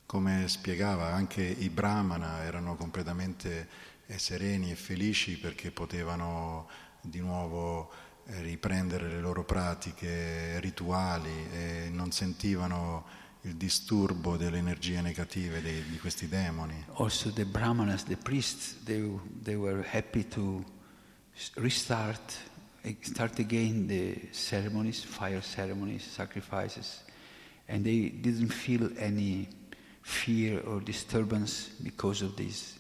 Come spiegava, anche i brahmana erano completamente eh, sereni e felici perché potevano di nuovo eh, riprendere le loro pratiche rituali e non sentivano il disturbo delle energie negative dei, di questi demoni. Also the brahmanas, the priests, they, they were happy to restart, start again the ceremonies, fire ceremonies, sacrifices, and they didn't feel any fear or disturbance because of these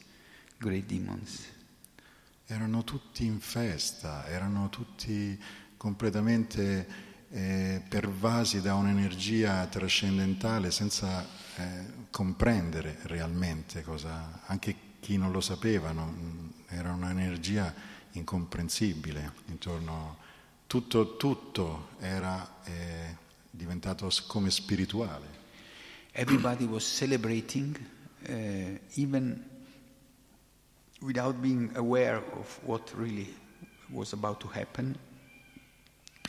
great demons. Erano tutti in festa, erano tutti completamente eh, pervasi da un'energia trascendentale senza eh, comprendere realmente cosa, anche chi non lo sapeva, non, era un'energia incomprensibile intorno, tutto, tutto era eh, diventato come spirituale. Everybody was celebrating, uh, even without being aware of what really was about to happen.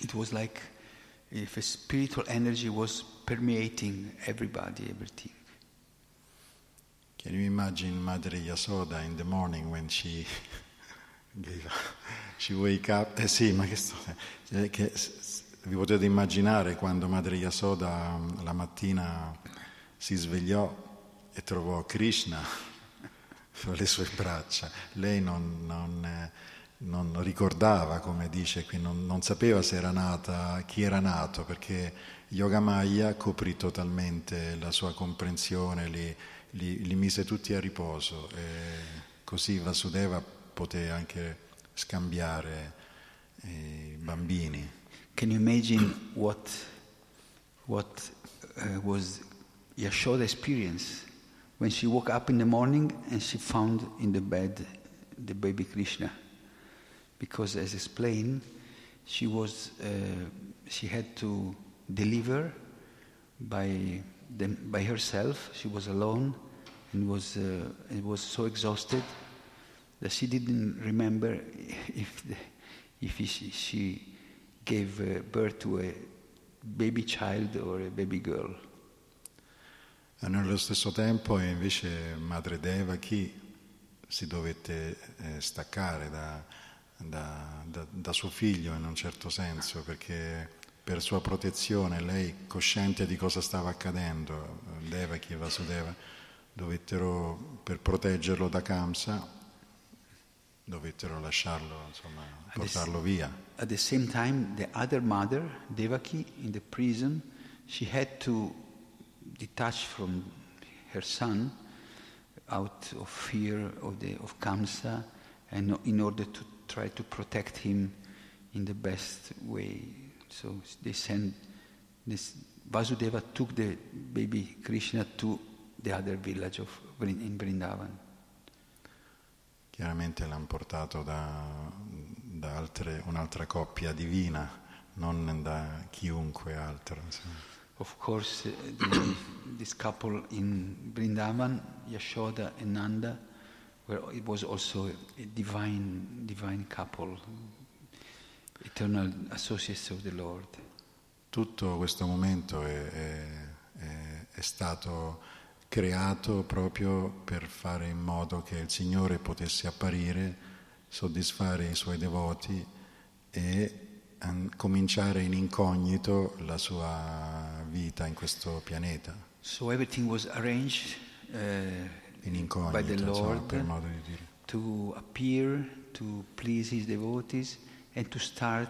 It was like if spiritual energy was permeating everybody, everything. Can you imagine Madre Yasoda in the morning when she <laughs> gave, she wake up? Eh sì, ma che sto... eh, che, vi potete immaginare quando Madre Yasoda la mattina si svegliò e trovò Krishna <laughs> fra le sue braccia. Lei non, non, eh, non ricordava, come dice qui, non, non, sapeva se era nata, chi era nato, perché Yogamaya coprì totalmente la sua comprensione, li, li, li mise tutti a riposo e così Vasudeva poté anche scambiare i bambini. Can you imagine what, what uh, was Yashoda experience when she woke up in the morning and she found in the bed the baby Krishna? Because, as explained, she was uh, she had to deliver by the, by herself. She was alone and was uh, and was so exhausted that she didn't remember <laughs> if the, if she, she gave uh, birth to a baby child or a baby girl. E nello stesso tempo invece Madre Devaki si dovette eh, staccare da, da, da, da, suo figlio in un certo senso perché per sua protezione lei cosciente di cosa stava accadendo, Devaki e Vasudeva dovettero per proteggerlo da Kamsa dovettero lasciarlo, insomma, portarlo via. At the same time, the other mother, Devaki, in the prison, she had to detach from her son out of fear of, the, of Kamsa and in order to try to protect him in the best way. So they sent this, Vasudeva took the baby Krishna to the other village of, in Vrindavan. Chiaramente l'hanno portato da, da altre, un'altra coppia divina, non da chiunque altro. Of course, uh, the, this couple in Vrindavan, Yashoda and Nanda, where it was also a divine, divine couple, eternal associates of the Lord. Tutto questo momento è, è, è, stato creato proprio per fare in modo che il Signore potesse apparire, soddisfare i suoi devoti e cominciare in incognito la sua vita in questo pianeta. So everything was arranged uh, in incognito, by the Lord insomma, per modo di dire. to appear, to please his devotees and to start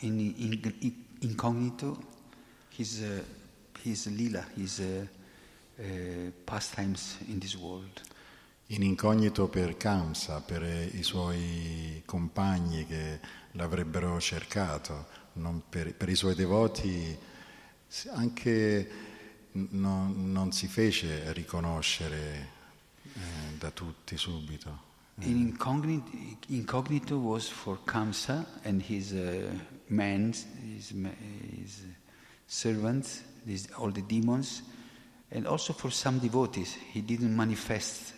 in, in, in incognito his, uh, his lila, his uh, uh, pastimes in this world. In incognito per Kamsa, per i suoi compagni che l'avrebbero cercato, per, per, i suoi devoti anche non, non si fece riconoscere eh, da tutti subito. In incognito, incognito, was for Kamsa and his uh, men, his, his servants, these, all the demons, and also for some devotees. He didn't manifest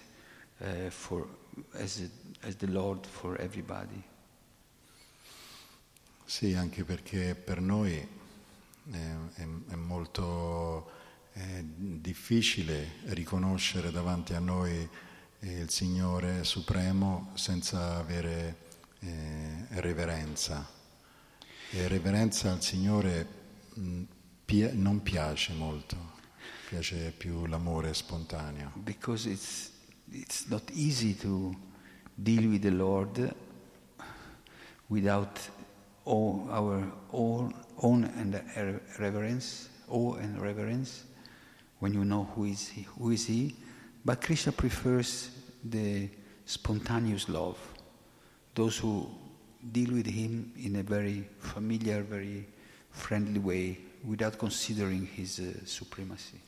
uh, for, as a, as the Lord for everybody. Sì, anche perché per noi è, è, è molto è difficile riconoscere davanti a noi il Signore Supremo senza avere eh, reverenza. E reverenza al Signore mh, pi- non piace molto, piace più l'amore spontaneo. Because it's, not easy to deal with the Lord without all our own, own and reverence, awe and reverence, when you know who is he, who is he. But Krishna prefers the spontaneous love, those who deal with him in a very familiar, very friendly way, without considering his uh, supremacy.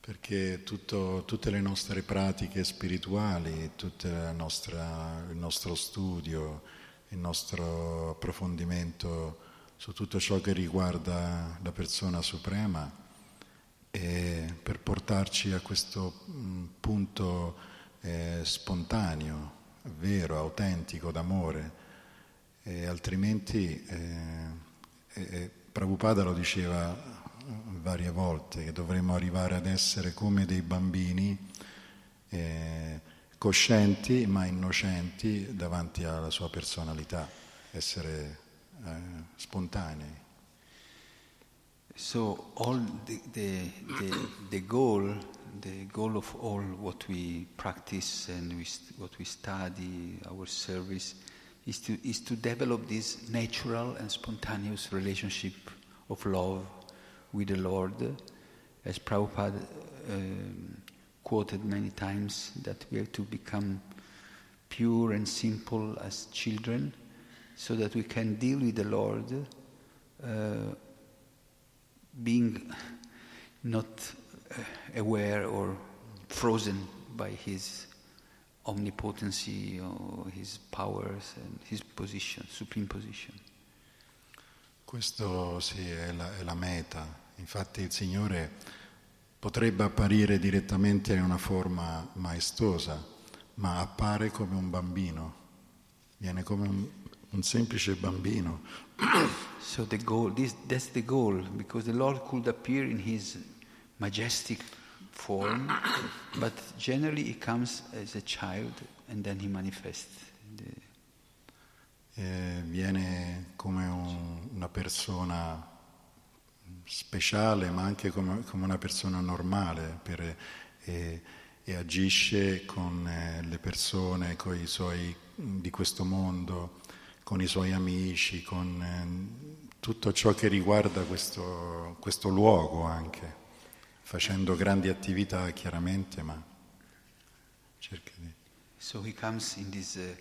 Perché tutto, tutte le nostre pratiche spirituali, tutto il nostro studio, il nostro approfondimento su tutto ciò che riguarda la persona suprema e per portarci a questo mm, punto eh, spontaneo, vero, autentico d'amore. E altrimenti, eh, eh, Prabhupada lo diceva varie volte, che dovremmo arrivare ad essere come dei bambini eh, coscienti ma innocenti davanti alla sua personalità, essere eh, spontanei. So all the, the, the, the, goal, the goal of all what we practice and we, what we study, our service, is to, is to develop this natural and spontaneous relationship of love with the Lord, as Prabhupada um, quoted many times, that we have to become pure and simple as children so that we can deal with the Lord uh, being not uh, aware or frozen by his omnipotency or his powers and his position, supreme position. Questo sì è la, è la meta. Infatti il Signore potrebbe apparire direttamente in una forma maestosa, ma appare come un bambino, viene come un, un semplice bambino. <clears throat> so the goal, this, that's the goal, because the Lord could appear in his majestic form, but generally he comes as a child and then he manifests. Eh, viene come un, una persona speciale, ma anche come, come una persona normale per, e, e, agisce con eh, le persone, con i suoi di questo mondo con i suoi amici, con eh, tutto ciò che riguarda questo, questo luogo anche, facendo grandi attività chiaramente, ma cerca di... So he comes in this uh,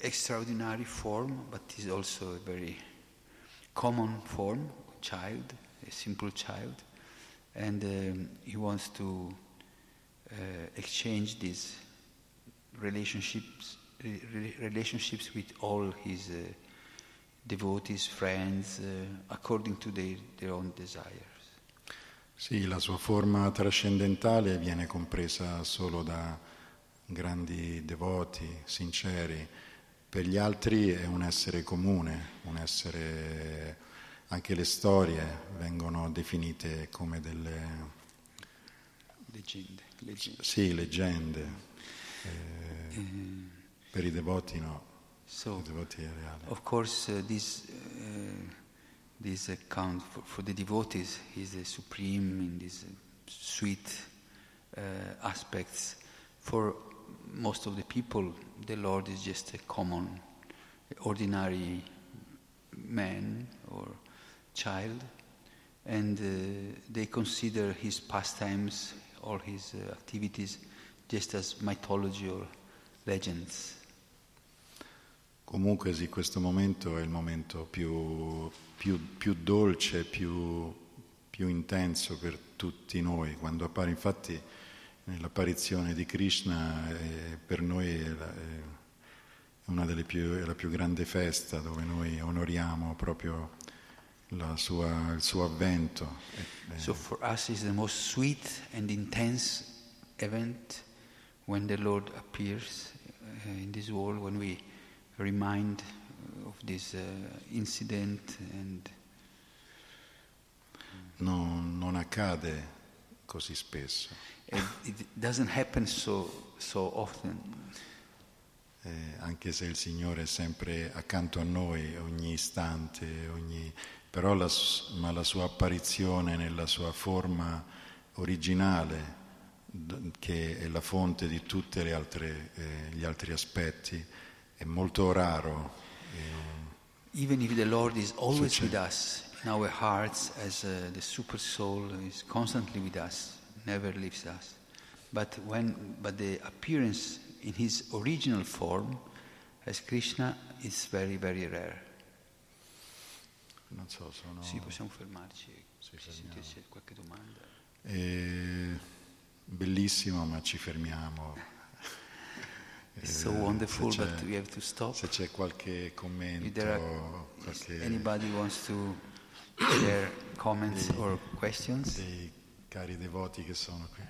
extraordinary form, but is also a very common form, child, a simple child, and um, he wants to uh, exchange these relationships relationships with all his uh, devotees, friends, uh, according to their, their own desires. Sì, la sua forma trascendentale viene compresa solo da grandi devoti, sinceri. Per gli altri è un essere comune, un essere... Anche le storie vengono definite come delle... Leggende. leggende. Sì, leggende. Eh, mm. Per i devoti no. So, I devoti è. Of course, uh, this, uh, this account for, for, the devotees is the supreme in these sweet uh, aspects. For most of the people, the Lord is just a common, ordinary man or child, and uh, they consider his pastimes, all his uh, activities, just as mythology or legends. Comunque sì, questo momento è il momento più, più, più dolce, più, più, intenso per tutti noi. Quando appare, infatti, l'apparizione di Krishna è, per noi è, la, è una delle più, è la più grande festa dove noi onoriamo proprio sua, il suo avvento. So for us is the most sweet and intense event when the Lord appears uh, in this world when we remind of this uh, incident and non, non accade così spesso. it doesn't happen so, so often. Eh, anche se il Signore è sempre accanto a noi ogni istante, ogni... però la, ma la sua apparizione nella sua forma originale, che è la fonte di tutti eh, gli altri aspetti, è molto raro. Eh, Even if the Lord is always succede. with us in our hearts as uh, the super soul is constantly with us, never leaves us. But when but the appearance in his original form as Krishna is very very rare. Non so, sono... Sì, possiamo fermarci sì, se c'è qualche domanda. È bellissimo, ma ci fermiamo. So wonderful, but we have to stop. Se c'è qualche commento, are, qualche... anybody wants to share comments dei, or questions? Dei cari devoti che sono qui.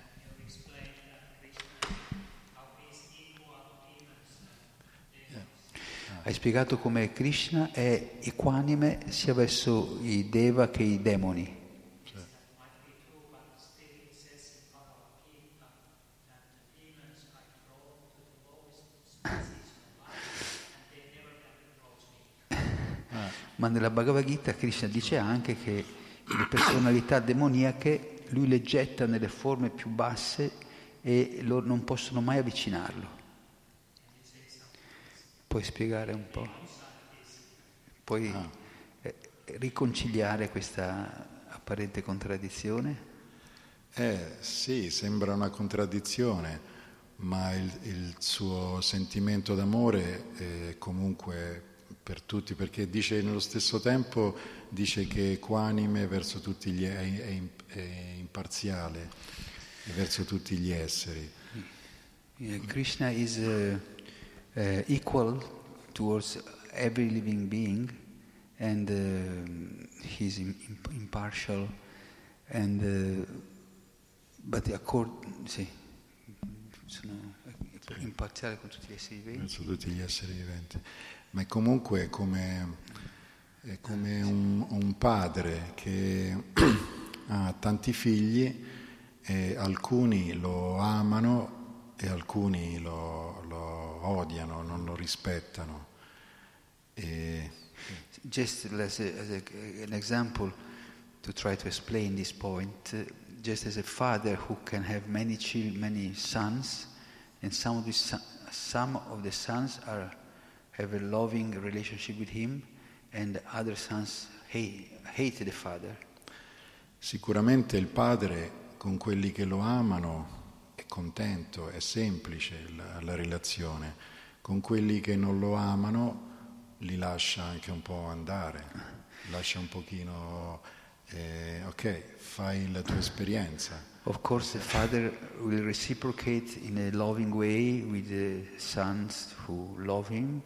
Hai spiegato come Krishna è equanime sia verso i Deva che i demoni. Ma nella Bhagavad Gita Krishna dice anche che le personalità demoniache lui le getta nelle forme più basse e loro non possono mai avvicinarlo. Puoi spiegare un po'? Puoi ah. Eh, riconciliare questa apparente contraddizione? Eh sì, sembra una contraddizione, ma il, il suo sentimento d'amore è comunque per tutti, perché dice nello stesso tempo dice che è equanime verso tutti gli è, è, è imparziale verso tutti gli esseri. Yeah, Krishna is uh, uh, equal towards every living being and uh, he's impartial and uh, but accord, sì, sono imparziale con tutti gli esseri viventi. Verso tutti gli esseri viventi ma è comunque come, è come un, un, padre che <clears throat> ha tanti figli e alcuni lo amano e alcuni lo, lo odiano, non lo rispettano. E, just as, a, as a, an example to try to explain this point, just as a father who can have many children, many sons, and some of, these, some of the sons are have a loving relationship with him and other sons hate, hate the father. Sicuramente il padre con quelli che lo amano è contento, è semplice la, la relazione, con quelli che non lo amano li lascia anche un po' andare, lascia un pochino, eh, ok, fai la tua esperienza. Of course, the father will reciprocate in a loving way with the sons who love him,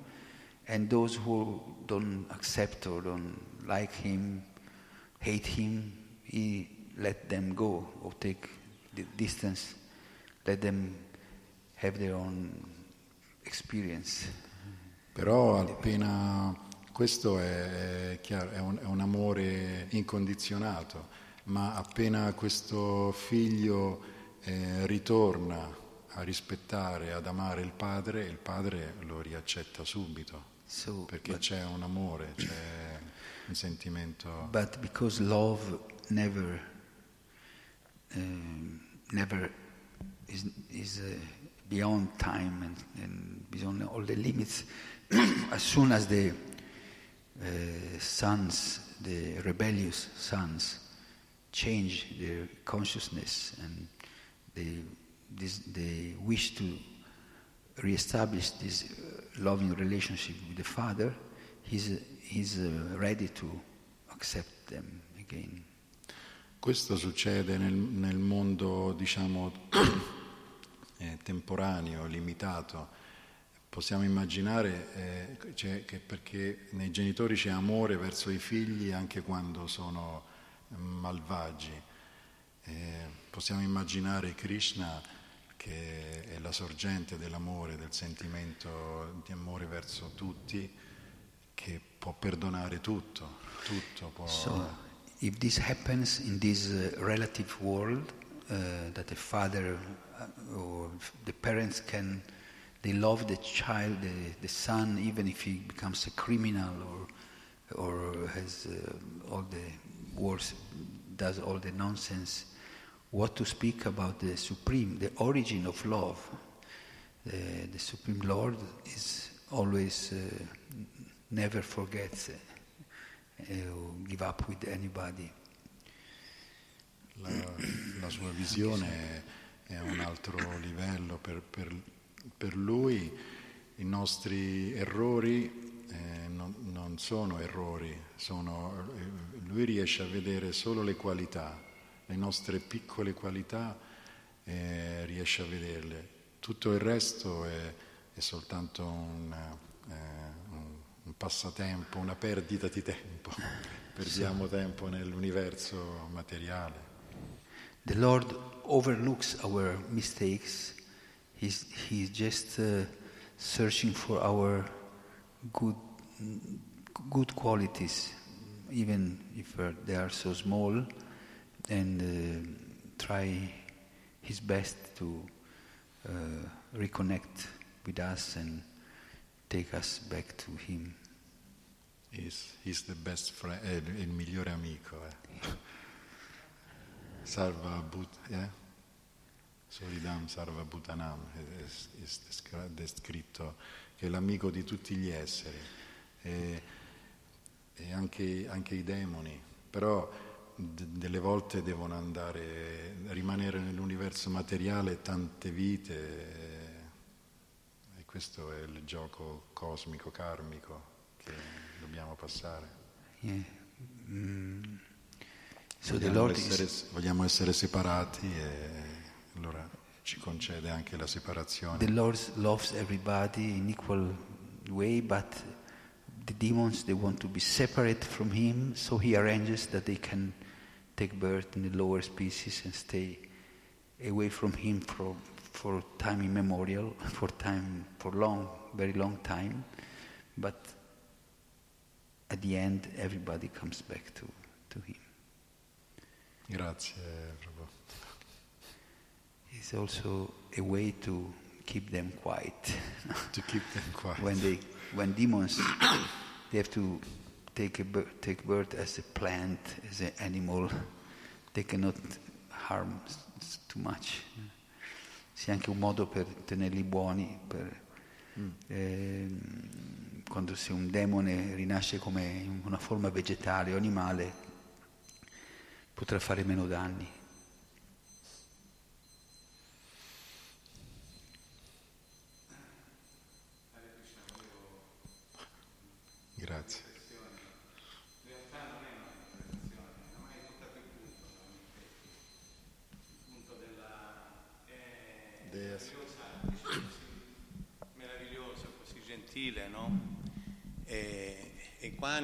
and those who don't accept or don't like him, hate him, he let them go or take the distance, let them have their own experience. Però appena questo è, chiaro, è, un, è un amore incondizionato, ma appena questo figlio eh, ritorna a rispettare, ad amare il padre, il padre lo riaccetta subito. So, perché c'è un amore, c'è un sentimento. But because love never, um, never is, is uh, beyond time and, and, beyond all the limits, <clears throat> as soon as the uh, sons, the rebellious sons, change their consciousness and they, this, they wish to reestablish this uh, loving relationship with the Father, he's, he's uh, ready to accept them again. Questo succede nel, nel mondo, diciamo, <clears throat> eh, temporaneo, limitato. Possiamo immaginare eh, cioè, che perché nei genitori c'è amore verso i figli anche quando sono malvagi. Eh, possiamo immaginare Krishna che è la sorgente dell'amore, del sentimento di amore verso tutti, che può perdonare tutto, tutto può... So, if this happens in this uh, relative world, uh, that a father uh, or the parents can, they love the child, the, the son, even if he becomes a criminal or or has uh, all the words, does all the nonsense. What to speak about the supreme, the origin of love? The, the supreme Lord is always uh, never forgets uh, give up with anybody. La, la sua visione è a un altro livello per, per, per lui, i nostri errori eh, non, non, sono errori, sono, eh, lui riesce a vedere solo le qualità, le nostre piccole qualità eh, riesce a vederle, tutto il resto è, è soltanto un, eh, un, passatempo, una perdita di tempo, <laughs> perdiamo tempo nell'universo materiale. The Lord overlooks our mistakes, He's, he's just uh, searching for our good, good qualities, even if uh, they are so small, and uh, try his best to uh, reconnect with us and take us back to him. He's, he's the best friend, è il migliore amico. Eh. <laughs> Sarva Bhut, eh? Solidam Sarva Bhutanam è, è descritto che è l'amico di tutti gli esseri e, e anche, anche, i demoni, però d- delle volte devono andare, rimanere nell'universo materiale tante vite e questo è il gioco cosmico, karmico che dobbiamo passare. Yeah. Mm. So vogliamo, essere, is... vogliamo essere separati e allora ci concede anche la separazione. The Lord loves everybody in equal way, but the demons they want to be separate from him, so he arranges that they can take birth in the lower species and stay away from him for for time immemorial, <laughs> for time for long, very long time. But at the end everybody comes back to, to him. Grazie, Prabhu is also a way to keep them quiet. to keep them <laughs> quiet. when they, when demons, they have to take a take birth as a plant, as an animal. They cannot harm too much. Sia anche un modo per tenerli buoni, per, mm. eh, quando se un demone rinasce come una forma vegetale o animale, potrà fare meno danni. Grazie. meraviglioso, così gentile, no? E,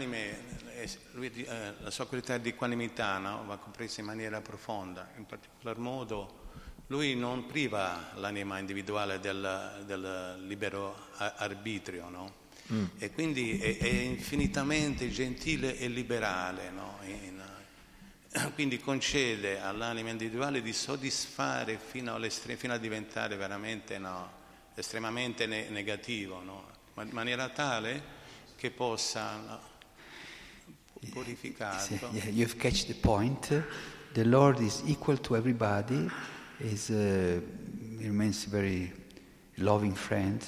equanime, lui, eh, la sua qualità di equanimità no? va compresa in maniera profonda, in particolar modo lui non priva l'anima individuale del, del libero arbitrio, no? Mm. E quindi è, è, infinitamente gentile e liberale, no? In, quindi concede all'anima individuale di soddisfare fino, fino a diventare veramente no, estremamente ne- negativo, no? in maniera tale che possa no, purificarlo. Yeah, you've catch the point. The Lord is equal to everybody. Is uh, remains very loving friend,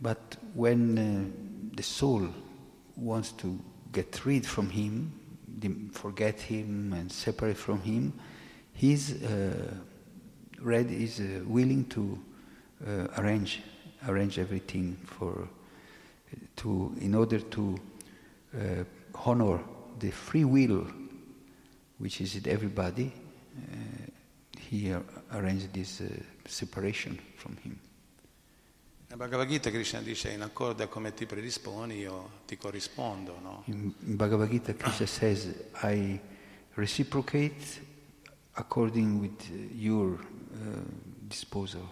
but when uh, the soul wants to get rid from him, forget him and separate from him, he's uh, ready, is uh, willing to uh, arrange arrange everything for to in order to uh, honor the free will which is in everybody. Uh, he arranged this uh, separation from him. Nella Bhagavad Gita Krishna dice in accordo a come ti predisponi io ti corrispondo. No? In, Bhagavad Gita Krishna says I reciprocate according with your uh, disposal.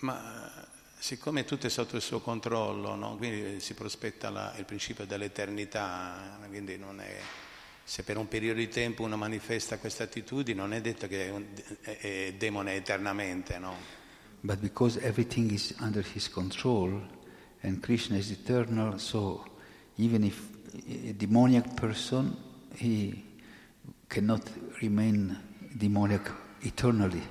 Ma siccome tutto è sotto il suo controllo, no? quindi si prospetta la, il principio dell'eternità, quindi è, se per un periodo di tempo uno manifesta questa attitudine non è detto che è, un, è, è demone eternamente. No? But because everything is under his control and Krishna is eternal, so even if a demoniac person, he cannot remain demoniac eternally.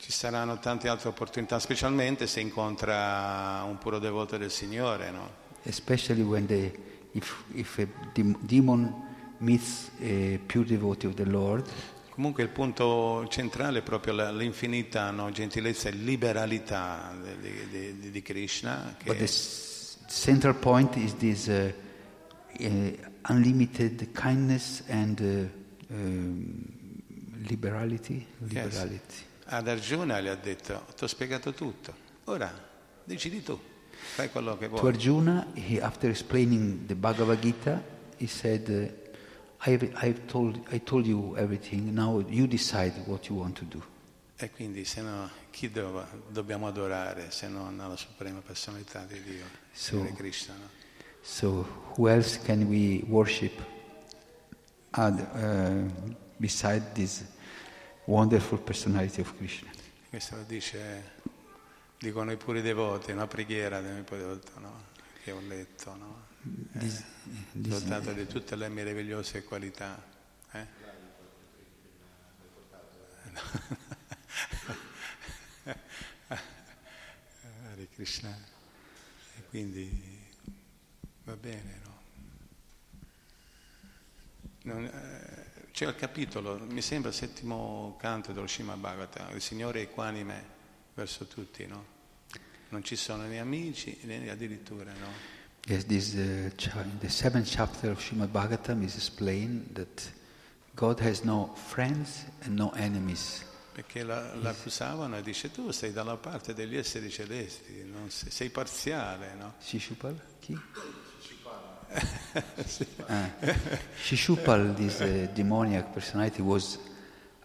Ci saranno tante altre opportunità, specialmente se incontra un puro devoto del Signore, no? Especially when the, if, if a demon meets a pure devotee of the Lord. Comunque il punto centrale è proprio l'infinita no, gentilezza e liberalità di, di, di Krishna. But the central point is this uh, uh, unlimited kindness and uh, um, liberality. liberality. Yes ad Arjuna gli ha detto, ti ho spiegato tutto, ora decidi tu, fai quello che vuoi. To Arjuna, he, after explaining the Bhagavad Gita, he said, uh, I've, I've told, I told you everything, now you decide what you want to do. E quindi se no, chi do, dobbiamo adorare se non la suprema personalità di Dio, so, Krishna? No? So who else can we worship ad, uh, beside this wonderful personality of Krishna. Questo lo dice, dicono i puri devoti, una preghiera del mio devoto, no? che ho letto, no? This, this, dotato di tutte le meravigliose qualità. Eh? <laughs> Hare Krishna. E quindi va bene, no? Non, eh, c'è il capitolo, mi sembra il settimo canto dello Shima il Signore è equanime verso tutti, no? Non ci sono né amici né addirittura, no? Yes, this, uh, in the seventh chapter of Srimad Bhagavatam is explained that God has no friends and no enemies. Perché la, l'accusavano e dice tu sei dalla parte degli esseri celesti, sei, sei, parziale, no? Shishupal? Chi? <laughs> uh, Shishupal, this uh, demoniac personality, was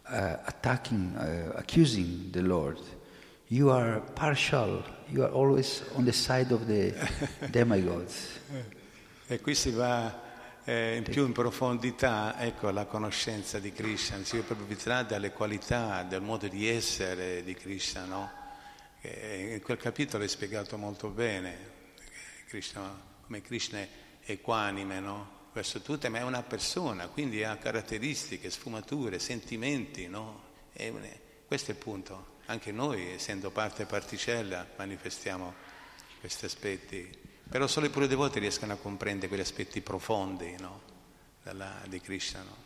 uh, attacking, uh, accusing the Lord. You are partial, you are always on the side of the <laughs> demigods. E qui si va eh, in più in profondità, ecco, la conoscenza di Krishna, si va proprio vitrare dalle qualità, del modo di essere di Krishna, no? E in quel capitolo è spiegato molto bene Krishna, come Krishna è equanime no? verso tutte, ma è una persona, quindi ha caratteristiche, sfumature, sentimenti. No? E questo è il punto. Anche noi, essendo parte particella, manifestiamo questi aspetti. Però solo i puri devoti riescono a comprendere quegli aspetti profondi no? Dalla, di Krishna. No?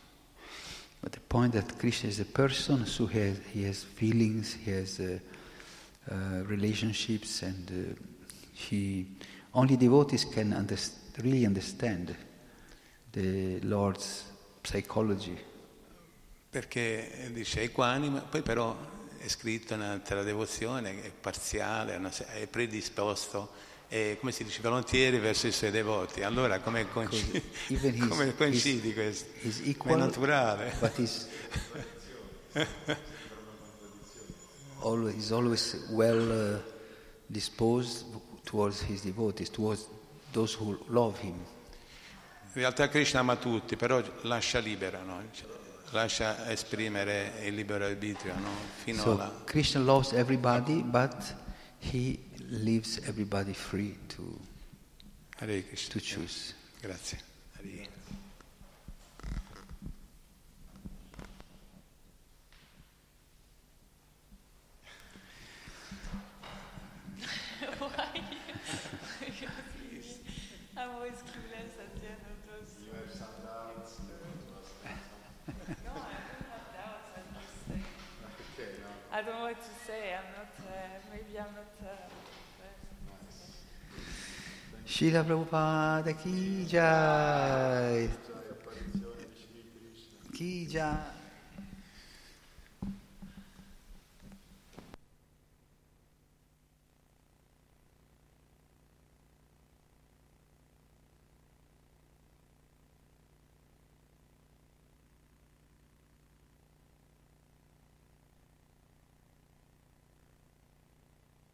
But the point that Krishna is a person, so he has, he has feelings, he has uh, uh, relationships, and uh, he, only devotees can understand really understand the Lord's psychology. Perché dice equanime, poi però è scritto nella devozione, è parziale, è predisposto, è, come si dice, volontieri verso i suoi devoti. Allora come coincidi, <laughs> his, come coincidi his, questo? His equal, è naturale. But he's, <laughs> always, always well uh, disposed towards his devotees, towards those who love him. In realtà Krishna ama tutti, però lascia libera, no? lascia esprimere il libero arbitrio no? fino so, alla... Krishna loves everybody, but he leaves everybody free to, to choose. Grazie. Hare. I don't know what to say. I'm not, uh, maybe I'm not. Uh, Srila Prabhupada ki jai. Ki jai.